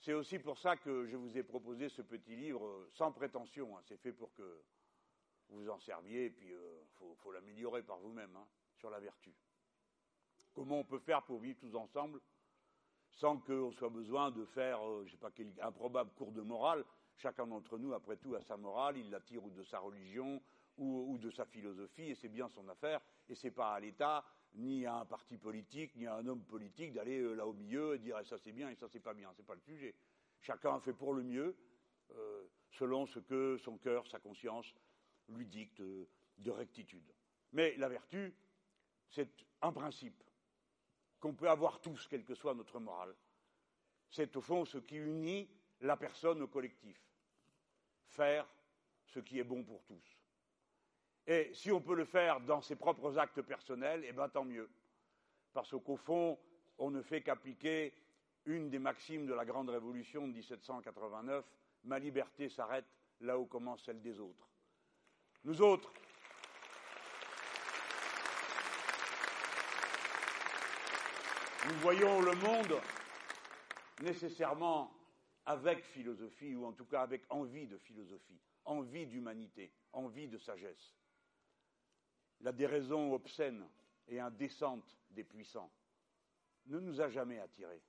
C'est aussi pour ça que je vous ai proposé ce petit livre euh, sans prétention. Hein. C'est fait pour que vous en serviez, et puis il euh, faut, l'améliorer par vous-même hein, sur la vertu. Comment on peut faire pour vivre tous ensemble sans qu'on soit besoin de faire, euh, je sais pas, quel improbable cours de morale. Chacun d'entre nous, après tout, a sa morale, il la tire ou de sa religion ou, de sa philosophie, et c'est bien son affaire, et c'est pas à l'État, ni à un parti politique, ni à un homme politique d'aller euh, là au milieu et dire eh, ça c'est bien et ça c'est pas bien, c'est pas le sujet. Chacun fait pour le mieux, euh, selon ce que son cœur, sa conscience lui dicte de rectitude. Mais la vertu, c'est un principe qu'on peut avoir tous, quelle que soit notre morale. C'est au fond ce qui unit la personne au collectif. Faire ce qui est bon pour tous. Et si on peut le faire dans ses propres actes personnels, eh bien tant mieux. Parce qu'au fond, on ne fait qu'appliquer une des maximes de la Grande Révolution de 1789, ma liberté s'arrête là où commence celle des autres. Nous autres, nous voyons le monde nécessairement avec philosophie, ou en tout cas avec envie de philosophie, envie d'humanité, envie de sagesse. La déraison obscène et indécente des puissants ne nous a jamais attirés.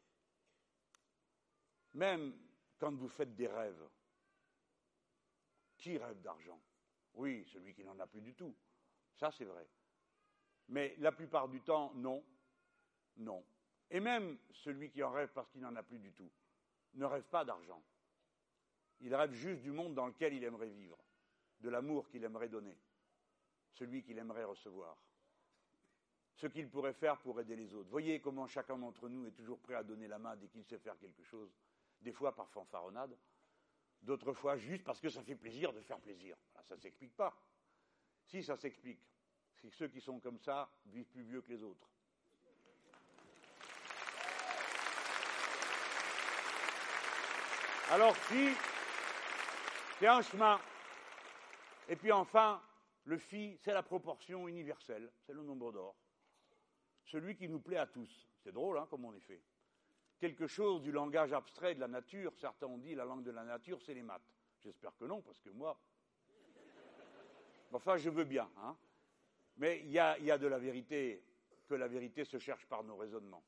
Même quand vous faites des rêves, qui rêve d'argent? Oui, celui qui n'en a plus du tout. Ça, c'est vrai. Mais la plupart du temps, non, non. Et même celui qui en rêve parce qu'il n'en a plus du tout, ne rêve pas d'argent. Il rêve juste du monde dans lequel il aimerait vivre, de l'amour qu'il aimerait donner, celui qu'il aimerait recevoir, ce qu'il pourrait faire pour aider les autres. Voyez comment chacun d'entre nous est toujours prêt à donner la main dès qu'il sait faire quelque chose, des fois par fanfaronnade, d'autres fois juste parce que ça fait plaisir de faire plaisir. ça ne s'explique pas. Si ça s'explique, c'est ceux qui sont comme ça vivent plus vieux que les autres. Alors si, c'est un chemin. Et puis enfin, le phi, c'est la proportion universelle, c'est le nombre d'or. Celui qui nous plaît à tous. C'est drôle, hein, comme on est fait. Quelque chose du langage abstrait de la nature. Certains ont dit la langue de la nature, c'est les maths. J'espère que non, parce que moi. Enfin, je veux bien. Hein. Mais il y a, y a de la vérité, que la vérité se cherche par nos raisonnements.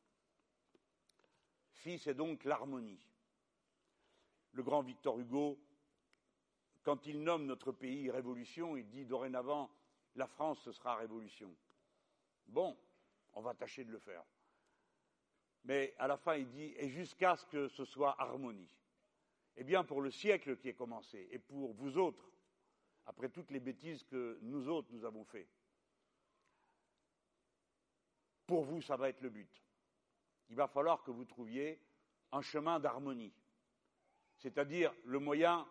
Phi, c'est donc l'harmonie le grand Victor Hugo, quand il nomme notre pays révolution, il dit dorénavant la France, ce sera révolution. Bon, on va tâcher de le faire. Mais à la fin, il dit et jusqu'à ce que ce soit harmonie. Eh bien, pour le siècle qui est commencé, et pour vous autres, après toutes les bêtises que nous autres nous avons faites, pour vous, ça va être le but. Il va falloir que vous trouviez un chemin d'harmonie c'est-à-dire le moyen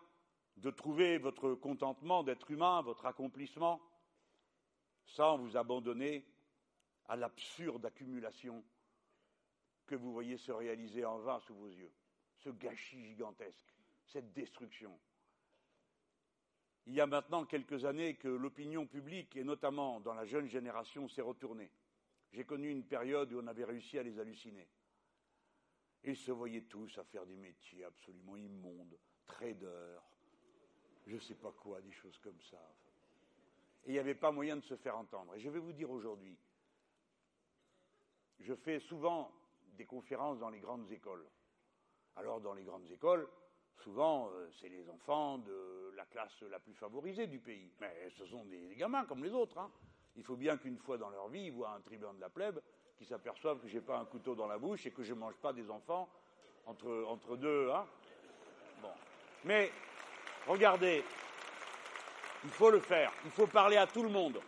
de trouver votre contentement d'être humain, votre accomplissement, sans vous abandonner à l'absurde accumulation que vous voyez se réaliser en vain sous vos yeux, ce gâchis gigantesque, cette destruction. Il y a maintenant quelques années que l'opinion publique, et notamment dans la jeune génération, s'est retournée. J'ai connu une période où on avait réussi à les halluciner. Ils se voyaient tous à faire des métiers absolument immondes, traders, je ne sais pas quoi, des choses comme ça. Et il n'y avait pas moyen de se faire entendre. Et je vais vous dire aujourd'hui, je fais souvent des conférences dans les grandes écoles. Alors dans les grandes écoles, souvent euh, c'est les enfants de la classe la plus favorisée du pays. Mais ce sont des, gamins comme les autres. Hein. Il faut bien qu'une fois dans leur vie, ils voient un tribun de la plèbe qui s'aperçoivent que je n'ai pas un couteau dans la bouche et que je mange pas des enfants entre, entre deux. Hein bon. Mais regardez, Il faut le faire. Il faut parler à tout le monde.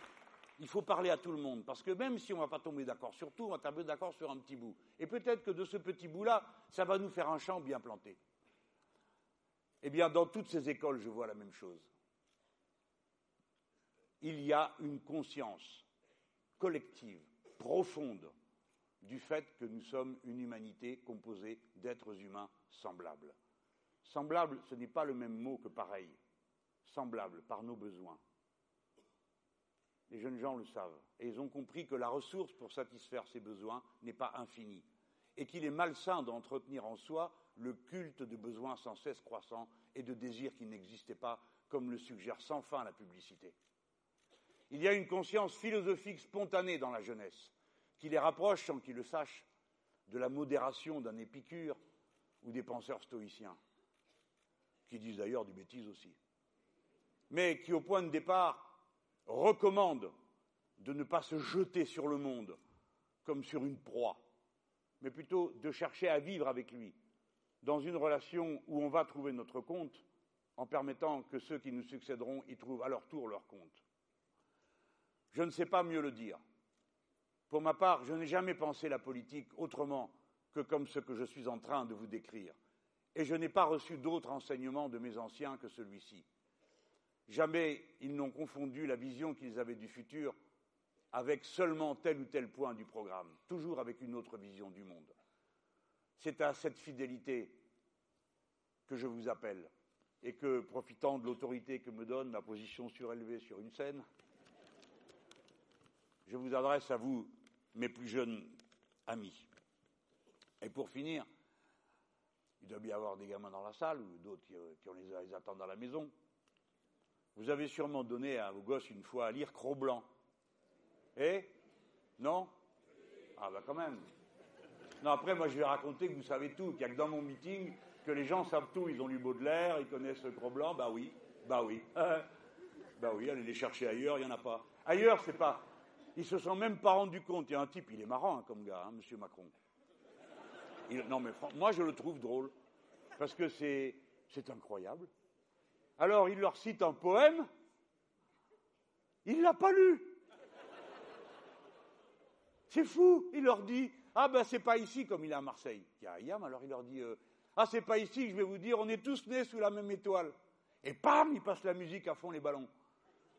Il faut parler à tout le monde. Parce que même si on ne va pas tomber d'accord sur tout, on va tomber d'accord sur un petit bout. Et peut-être que de ce petit bout-là, ça va nous faire un champ bien planté. Eh bien, dans toutes ces écoles, je vois la même chose. Il y a une conscience collective, profonde, du fait que nous sommes une humanité composée d'êtres humains semblables. Semblable, ce n'est pas le même mot que pareil. Semblable par nos besoins. Les jeunes gens le savent. Et ils ont compris que la ressource pour satisfaire ces besoins n'est pas infinie. Et qu'il est malsain d'entretenir en soi le culte de besoins sans cesse croissants et de désirs qui n'existaient pas, comme le suggère sans fin la publicité. Il y a une conscience philosophique spontanée dans la jeunesse, qui les rapproche, sans qu'ils le sachent, de la modération d'un épicure ou des penseurs stoïciens qui disent d'ailleurs du bêtise aussi, mais qui, au point de départ, recommandent de ne pas se jeter sur le monde comme sur une proie, mais plutôt de chercher à vivre avec lui dans une relation où on va trouver notre compte en permettant que ceux qui nous succéderont y trouvent à leur tour leur compte. Je ne sais pas mieux le dire. Pour ma part, je n'ai jamais pensé la politique autrement que comme ce que je suis en train de vous décrire et je n'ai pas reçu d'autre enseignement de mes anciens que celui-ci. Jamais ils n'ont confondu la vision qu'ils avaient du futur avec seulement tel ou tel point du programme, toujours avec une autre vision du monde. C'est à cette fidélité que je vous appelle et que, profitant de l'autorité que me donne ma position surélevée sur une scène, je vous adresse à vous, mes plus jeunes amis. Et pour finir, il doit bien y avoir des gamins dans la salle ou d'autres qui, euh, les, attendent à la maison. Vous avez sûrement donné à vos gosses une fois à lire Cro-Blanc. Eh? Non? Ah, bah quand même. Non, après, moi, je vais raconter que vous savez tout, qu'il n'y a que dans mon meeting que les gens savent tout. Ils ont lu Baudelaire, ils connaissent Cro-Blanc. Bah oui, bah oui. bah oui, allez les chercher ailleurs, il n'y en a pas. Ailleurs, c'est pas. Ils se sont même pas rendus compte. Il y a un type, il est marrant hein, comme gars, hein, Monsieur Macron non, mais moi, je le trouve drôle, parce que c'est, incroyable. Alors, il leur cite un poème, il l'a pas lu. C'est fou. Il leur dit Ah ben c'est pas ici comme il est à Marseille. Il y a Ayam, alors il leur dit euh, Ah c'est pas ici, je vais vous dire, on est tous nés sous la même étoile. Et pam, il passe la musique à fond les ballons.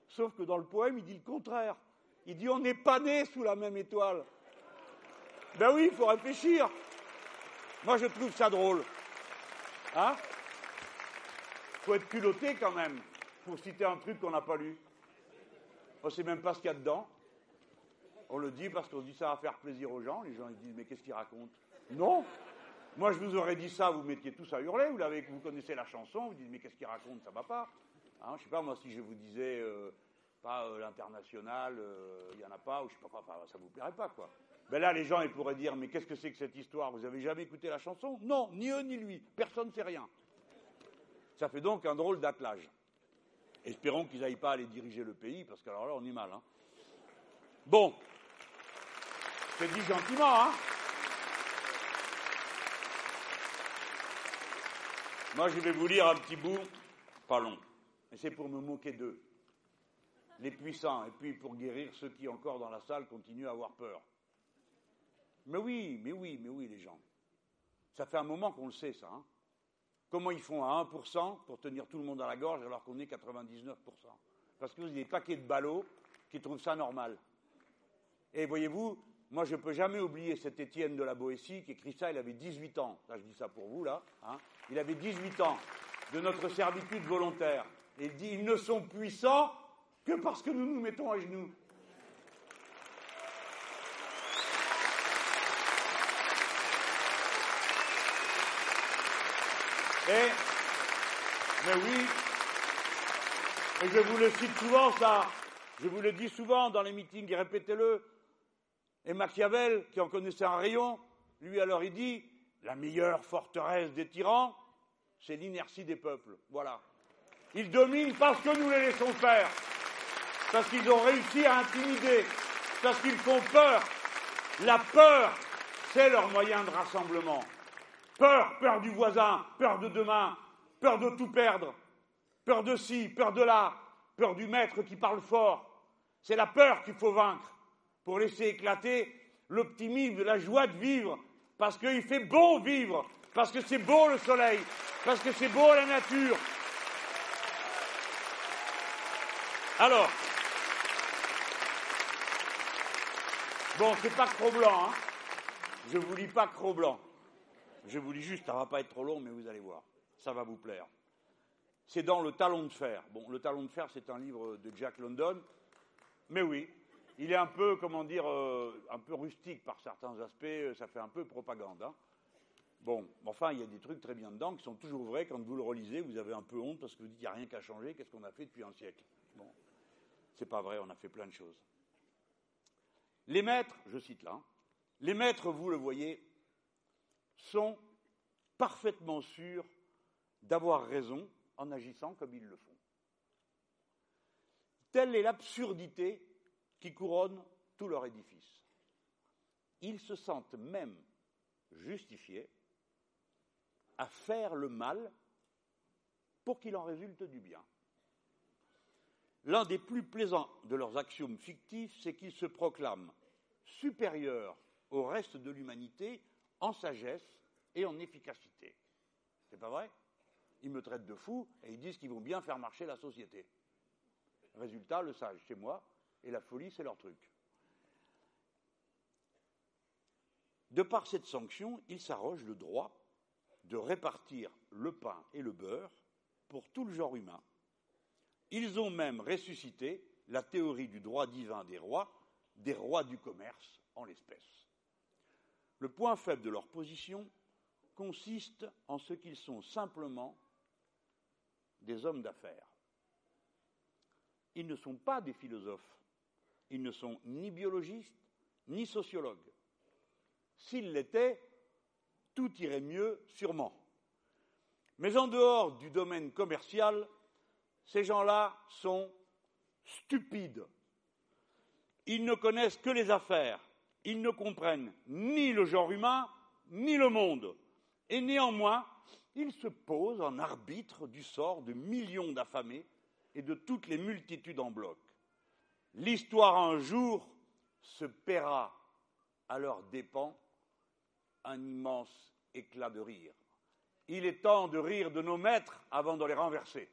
Sauf que dans le poème, il dit le contraire. Il dit On n'est pas nés sous la même étoile. Ben oui, il faut réfléchir. Moi, je trouve ça drôle. Hein? Faut être culotté quand même pour citer un truc qu'on n'a pas lu. On ne sait même pas ce qu'il y a dedans. On le dit parce qu'on dit ça va faire plaisir aux gens. Les gens ils disent mais qu'est-ce qu'il raconte? Non. Moi, je vous aurais dit ça, vous mettiez tous à hurler. Vous connaissez la chanson, vous dites mais qu'est-ce qu'il raconte? Ça va pas. Hein, je sais pas moi si je vous disais euh, euh, l'international, euh, il n'y en a pas ou je sais pas quoi. ça vous plairait pas quoi. Ben là, les gens, ils pourraient dire, mais qu'est-ce que c'est que cette histoire? Vous avez jamais écouté la chanson? Non, ni eux ni lui. Personne ne sait rien. Ça fait donc un drôle d'attelage. Espérons qu'ils n'aillent pas aller diriger le pays, parce qu'alors là, on est mal. Hein. Bon, c'est dit gentiment, hein Moi, je vais vous lire un petit bout, pas long, mais c'est pour me moquer d'eux, les puissants, et puis pour guérir ceux qui, encore dans la salle, continuent à avoir peur. Mais oui, mais oui, mais oui, les gens. Ça fait un moment qu'on le sait, ça. Hein. Comment ils font à 1% pour tenir tout le monde à la gorge alors qu'on est 99% Parce que vous avez des paquets de ballots qui trouvent ça normal. Et voyez-vous, moi je ne peux jamais oublier cet Étienne de la Boétie qui écrit ça, il avait 18 ans. Là, je dis ça pour vous, là. Hein. Il avait 18 ans de notre servitude volontaire. Et il dit, ils ne sont puissants que parce que nous nous mettons à genoux. Et, mais oui, et je vous le cite souvent, ça, je vous le dis souvent dans les meetings, et répétez-le. Et Machiavel, qui en connaissait un rayon, lui alors il dit, la meilleure forteresse des tyrans, c'est l'inertie des peuples. Voilà. Ils dominent parce que nous les laissons faire, parce qu'ils ont réussi à intimider, parce qu'ils font peur. La peur, c'est leur moyen de rassemblement. Peur, peur du voisin, peur de demain, peur de tout perdre, peur de ci, peur de là, peur du maître qui parle fort. C'est la peur qu'il faut vaincre pour laisser éclater l'optimisme, la joie de vivre, parce qu'il fait beau vivre, parce que c'est beau le soleil, parce que c'est beau la nature. Alors, bon, c'est pas Cro-Blanc, hein. Je vous lis pas Cro-Blanc. Je vous lis juste, ça va pas être trop long, mais vous allez voir, ça va vous plaire. C'est dans Le Talon de Fer. Bon, Le Talon de Fer, c'est un livre de Jack London, mais oui, il est un peu, comment dire, euh, un peu rustique par certains aspects, ça fait un peu propagande. Hein. Bon, enfin, il y a des trucs très bien dedans qui sont toujours vrais. Quand vous le relisez, vous avez un peu honte parce que vous dites qu'il n'y a rien qu'à changer, qu'est-ce qu'on a fait depuis un siècle? Bon, c'est pas vrai, on a fait plein de choses. Les maîtres, je cite là, les maîtres, vous le voyez, sont parfaitement sûrs d'avoir raison en agissant comme ils le font. Telle est l'absurdité qui couronne tout leur édifice. Ils se sentent même justifiés à faire le mal pour qu'il en résulte du bien. L'un des plus plaisants de leurs axiomes fictifs, c'est qu'ils se proclament supérieurs au reste de l'humanité en sagesse et en efficacité. C'est pas vrai? Ils me traitent de fou et ils disent qu'ils vont bien faire marcher la société. Résultat, le sage, c'est moi, et la folie, c'est leur truc. De par cette sanction, ils s'arrogent le droit de répartir le pain et le beurre pour tout le genre humain. Ils ont même ressuscité la théorie du droit divin des rois, des rois du commerce en l'espèce. Le point faible de leur position consiste en ce qu'ils sont simplement des hommes d'affaires. Ils ne sont pas des philosophes, ils ne sont ni biologistes ni sociologues. S'ils l'étaient, tout irait mieux sûrement. Mais en dehors du domaine commercial, ces gens-là sont stupides. Ils ne connaissent que les affaires. Ils ne comprennent ni le genre humain, ni le monde. Et néanmoins, ils se posent en arbitre du sort de millions d'affamés et de toutes les multitudes en bloc. L'histoire un jour se paiera à leurs dépens un immense éclat de rire. Il est temps de rire de nos maîtres avant de les renverser.